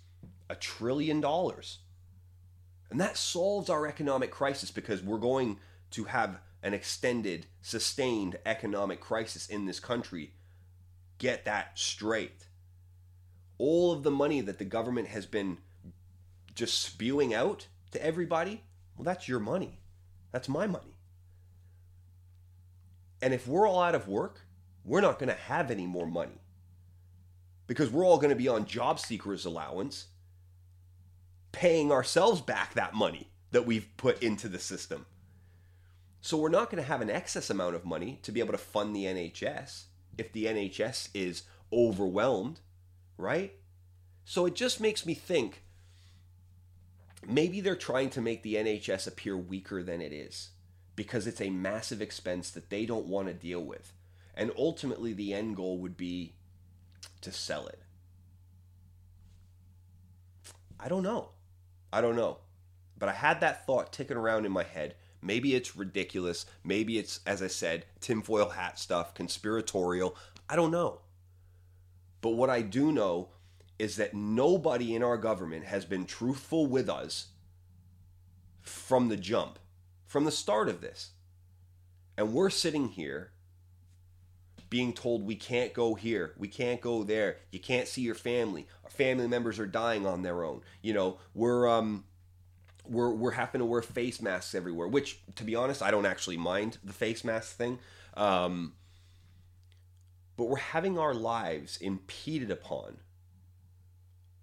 a trillion dollars. And that solves our economic crisis because we're going to have an extended, sustained economic crisis in this country. Get that straight all of the money that the government has been just spewing out to everybody, well, that's your money. That's my money. And if we're all out of work, we're not going to have any more money because we're all going to be on job seekers allowance, paying ourselves back that money that we've put into the system. So we're not going to have an excess amount of money to be able to fund the NHS if the NHS is overwhelmed right? So it just makes me think maybe they're trying to make the NHS appear weaker than it is because it's a massive expense that they don't want to deal with. And ultimately, the end goal would be to sell it. I don't know. I don't know. But I had that thought ticking around in my head. Maybe it's ridiculous. Maybe it's, as I said, tinfoil hat stuff, conspiratorial. I don't know. But what I do know is that nobody in our government has been truthful with us from the jump, from the start of this. And we're sitting here being told we can't go here, we can't go there, you can't see your family. Our family members are dying on their own. You know, we're um we're we're having to wear face masks everywhere. Which, to be honest, I don't actually mind the face mask thing. Um, but we're having our lives impeded upon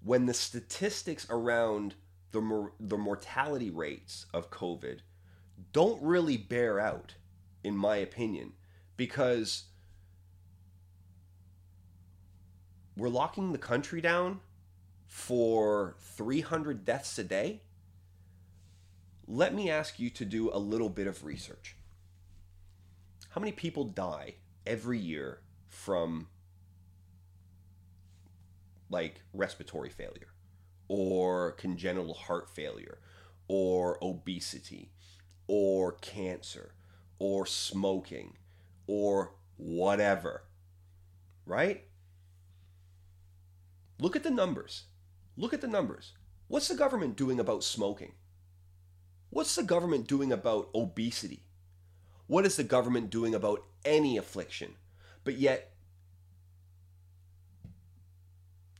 when the statistics around the mor- the mortality rates of COVID don't really bear out, in my opinion, because we're locking the country down for 300 deaths a day. Let me ask you to do a little bit of research. How many people die every year from like respiratory failure or congenital heart failure or obesity or cancer or smoking or whatever. Right? Look at the numbers. Look at the numbers. What's the government doing about smoking? What's the government doing about obesity? What is the government doing about any affliction? But yet,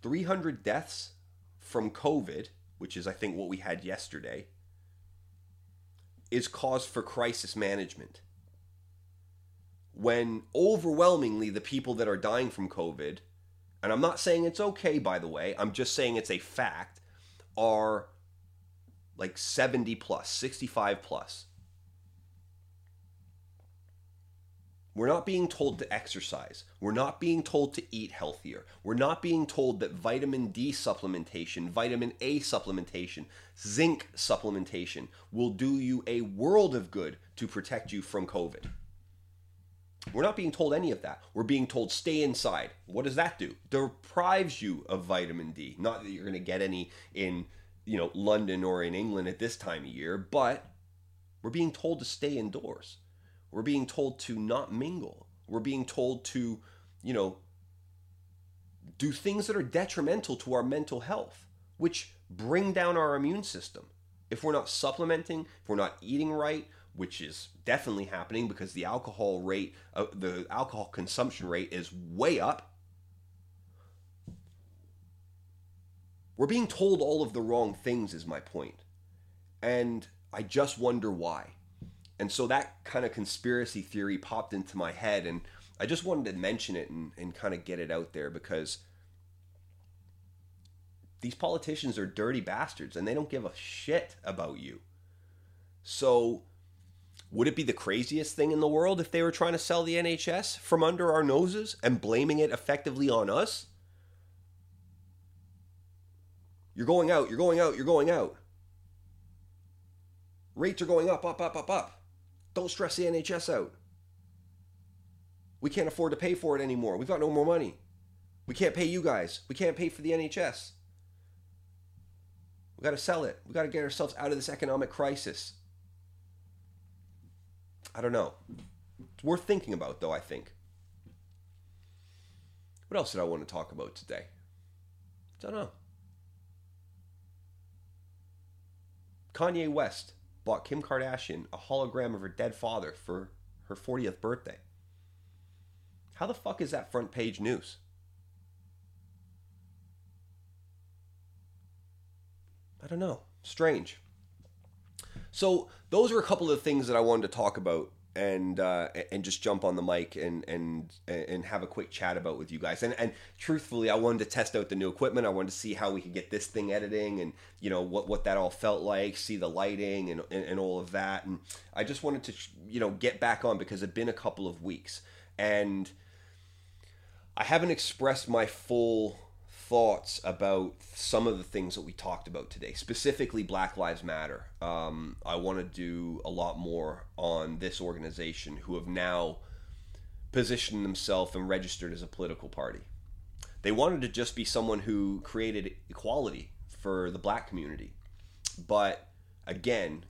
300 deaths from COVID, which is, I think, what we had yesterday, is cause for crisis management. When overwhelmingly the people that are dying from COVID, and I'm not saying it's okay, by the way, I'm just saying it's a fact, are like 70 plus, 65 plus. We're not being told to exercise. We're not being told to eat healthier. We're not being told that vitamin D supplementation, vitamin A supplementation, zinc supplementation will do you a world of good to protect you from COVID. We're not being told any of that. We're being told stay inside. What does that do? Deprives you of vitamin D. Not that you're going to get any in, you know, London or in England at this time of year, but we're being told to stay indoors. We're being told to not mingle. We're being told to, you know, do things that are detrimental to our mental health, which bring down our immune system. If we're not supplementing, if we're not eating right, which is definitely happening because the alcohol rate, uh, the alcohol consumption rate is way up. We're being told all of the wrong things, is my point. And I just wonder why. And so that kind of conspiracy theory popped into my head, and I just wanted to mention it and, and kind of get it out there because these politicians are dirty bastards and they don't give a shit about you. So, would it be the craziest thing in the world if they were trying to sell the NHS from under our noses and blaming it effectively on us? You're going out, you're going out, you're going out. Rates are going up, up, up, up, up. Don't stress the NHS out. We can't afford to pay for it anymore. We've got no more money. We can't pay you guys. We can't pay for the NHS. We got to sell it. We got to get ourselves out of this economic crisis. I don't know. It's worth thinking about, though, I think. What else did I want to talk about today? I don't know. Kanye West bought Kim Kardashian a hologram of her dead father for her 40th birthday. How the fuck is that front page news? I don't know. Strange. So those are a couple of things that I wanted to talk about and uh, and just jump on the mic and and and have a quick chat about with you guys. And and truthfully, I wanted to test out the new equipment. I wanted to see how we could get this thing editing and you know what what that all felt like, see the lighting and and, and all of that. And I just wanted to you know get back on because it'd been a couple of weeks and I haven't expressed my full thoughts about some of the things that we talked about today, specifically Black Lives Matter. Um, I want to do a lot more on this organization who have now positioned themselves and registered as a political party. They wanted to just be someone who created equality for the black community. But again,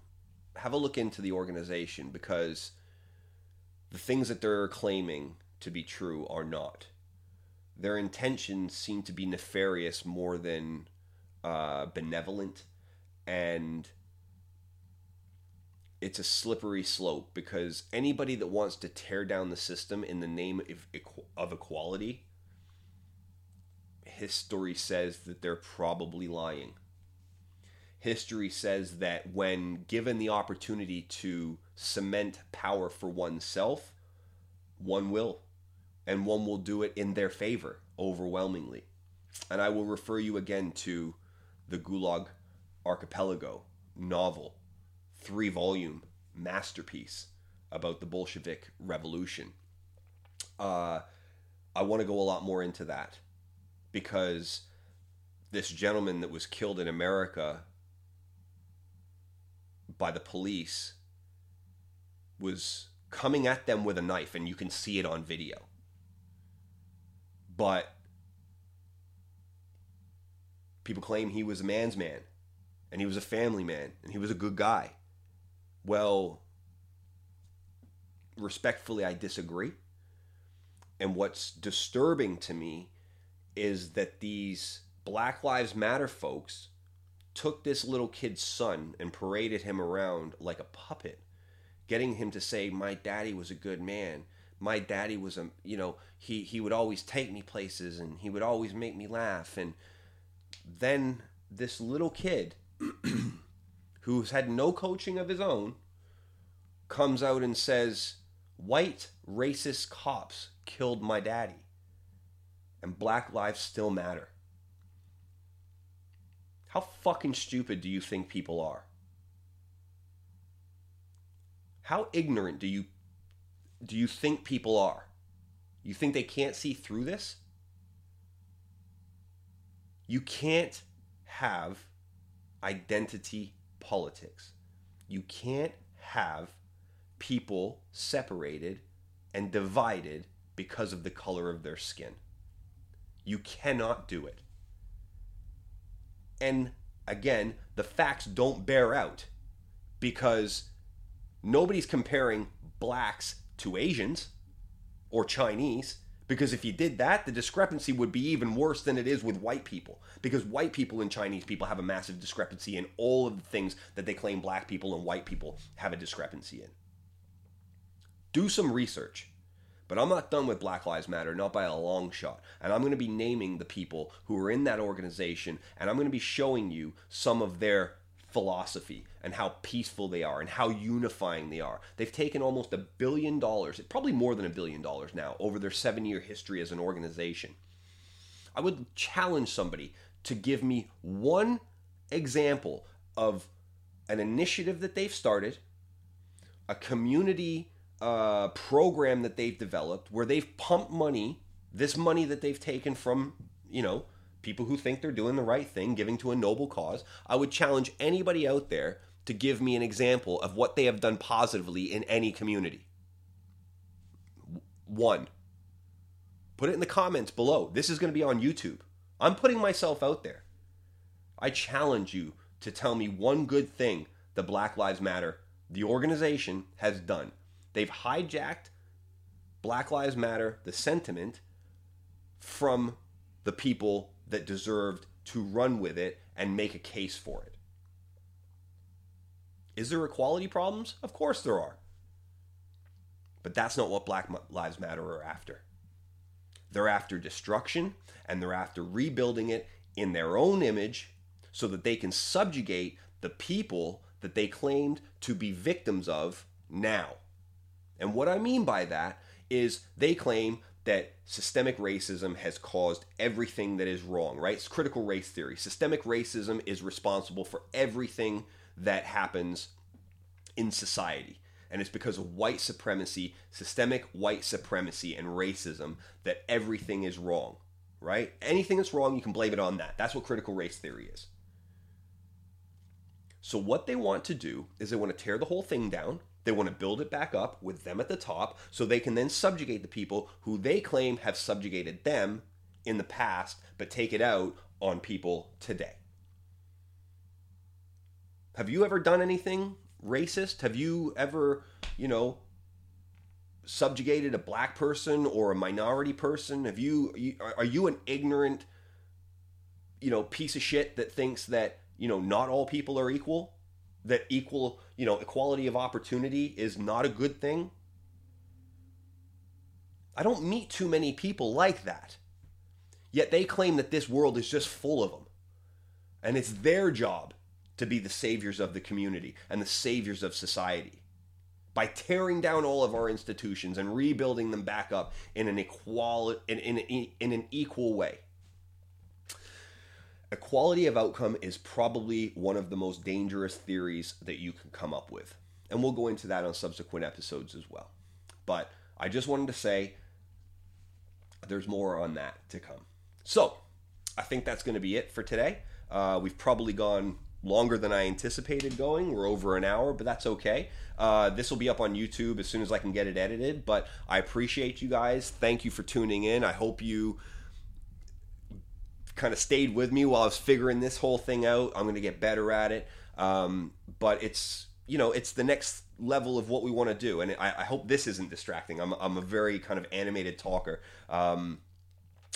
have a look into the organization because the things that they're claiming to be true are not their intentions seem to be nefarious more than uh, benevolent, and it's a slippery slope because anybody that wants to tear down the system in the name of, of equality, history says that they're probably lying. history says that when given the opportunity to cement power for oneself, one will. And one will do it in their favor overwhelmingly. And I will refer you again to the Gulag Archipelago novel, three volume masterpiece about the Bolshevik Revolution. Uh, I want to go a lot more into that because this gentleman that was killed in America by the police was coming at them with a knife, and you can see it on video. But people claim he was a man's man, and he was a family man, and he was a good guy. Well, respectfully, I disagree. And what's disturbing to me is that these Black Lives Matter folks took this little kid's son and paraded him around like a puppet, getting him to say, My daddy was a good man. My daddy was a, you know, he, he would always take me places and he would always make me laugh. And then this little kid who's had no coaching of his own comes out and says, White racist cops killed my daddy, and black lives still matter. How fucking stupid do you think people are? How ignorant do you do you think people are? You think they can't see through this? You can't have identity politics. You can't have people separated and divided because of the color of their skin. You cannot do it. And again, the facts don't bear out because nobody's comparing blacks to Asians or Chinese. Because if you did that, the discrepancy would be even worse than it is with white people. Because white people and Chinese people have a massive discrepancy in all of the things that they claim black people and white people have a discrepancy in. Do some research. But I'm not done with Black Lives Matter, not by a long shot. And I'm going to be naming the people who are in that organization, and I'm going to be showing you some of their philosophy and how peaceful they are and how unifying they are. They've taken almost a billion dollars, probably more than a billion dollars now, over their seven year history as an organization. I would challenge somebody to give me one example of an initiative that they've started, a community uh, program that they've developed where they've pumped money, this money that they've taken from, you know, people who think they're doing the right thing, giving to a noble cause. I would challenge anybody out there to give me an example of what they have done positively in any community. One. Put it in the comments below. This is going to be on YouTube. I'm putting myself out there. I challenge you to tell me one good thing the Black Lives Matter, the organization, has done. They've hijacked Black Lives Matter, the sentiment, from the people that deserved to run with it and make a case for it. Is there equality problems? Of course there are. But that's not what Black Lives Matter are after. They're after destruction and they're after rebuilding it in their own image so that they can subjugate the people that they claimed to be victims of now. And what I mean by that is they claim that systemic racism has caused everything that is wrong, right? It's critical race theory. Systemic racism is responsible for everything that happens in society. And it's because of white supremacy, systemic white supremacy, and racism that everything is wrong, right? Anything that's wrong, you can blame it on that. That's what critical race theory is. So, what they want to do is they want to tear the whole thing down they want to build it back up with them at the top so they can then subjugate the people who they claim have subjugated them in the past, but take it out on people today. Have you ever done anything racist? Have you ever, you know, subjugated a black person or a minority person? Have you are you an ignorant you know piece of shit that thinks that, you know, not all people are equal? that equal, you know, equality of opportunity is not a good thing. I don't meet too many people like that. Yet they claim that this world is just full of them. And it's their job to be the saviors of the community and the saviors of society by tearing down all of our institutions and rebuilding them back up in an equal in, in, in an equal way. Equality of outcome is probably one of the most dangerous theories that you can come up with. And we'll go into that on subsequent episodes as well. But I just wanted to say there's more on that to come. So I think that's going to be it for today. Uh, we've probably gone longer than I anticipated going. We're over an hour, but that's okay. Uh, this will be up on YouTube as soon as I can get it edited. But I appreciate you guys. Thank you for tuning in. I hope you kind of stayed with me while I was figuring this whole thing out. I'm going to get better at it. Um, but it's you know it's the next level of what we want to do, and I, I, hope this isn't distracting. I'm I'm a very kind of animated talker. Um,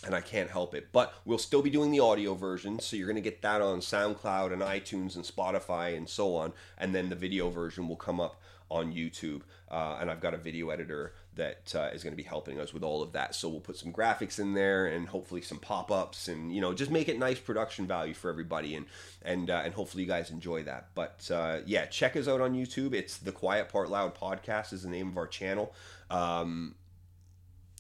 and I can't help it. But we'll still be doing the audio version, so you're going to get that on SoundCloud and iTunes and Spotify and so on. And then the video version will come up on YouTube. Uh, and I've got a video editor that uh, is going to be helping us with all of that. So we'll put some graphics in there and hopefully some pop-ups and you know just make it nice production value for everybody and and uh, and hopefully you guys enjoy that. But uh, yeah, check us out on YouTube. It's the Quiet Part Loud podcast is the name of our channel. Um,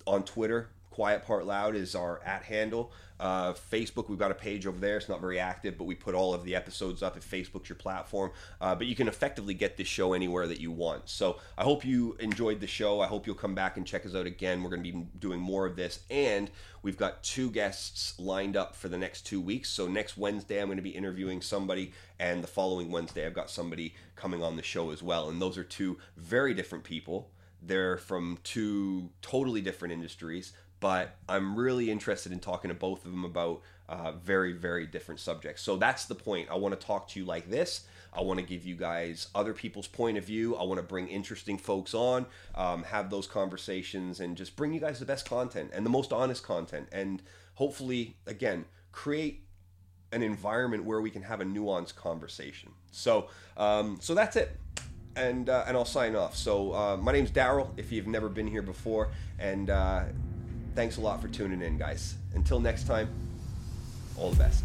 on Twitter, Quiet Part Loud is our at handle. Uh, Facebook, we've got a page over there. It's not very active, but we put all of the episodes up if Facebook's your platform. Uh, but you can effectively get this show anywhere that you want. So I hope you enjoyed the show. I hope you'll come back and check us out again. We're going to be doing more of this. And we've got two guests lined up for the next two weeks. So next Wednesday, I'm going to be interviewing somebody. And the following Wednesday, I've got somebody coming on the show as well. And those are two very different people. They're from two totally different industries, but I'm really interested in talking to both of them about uh, very, very different subjects. So that's the point. I want to talk to you like this. I want to give you guys other people's point of view. I want to bring interesting folks on, um, have those conversations, and just bring you guys the best content and the most honest content. And hopefully, again, create an environment where we can have a nuanced conversation. So, um, so that's it and uh, and I'll sign off. So uh, my name's Daryl. If you've never been here before, and uh, thanks a lot for tuning in, guys. Until next time, all the best.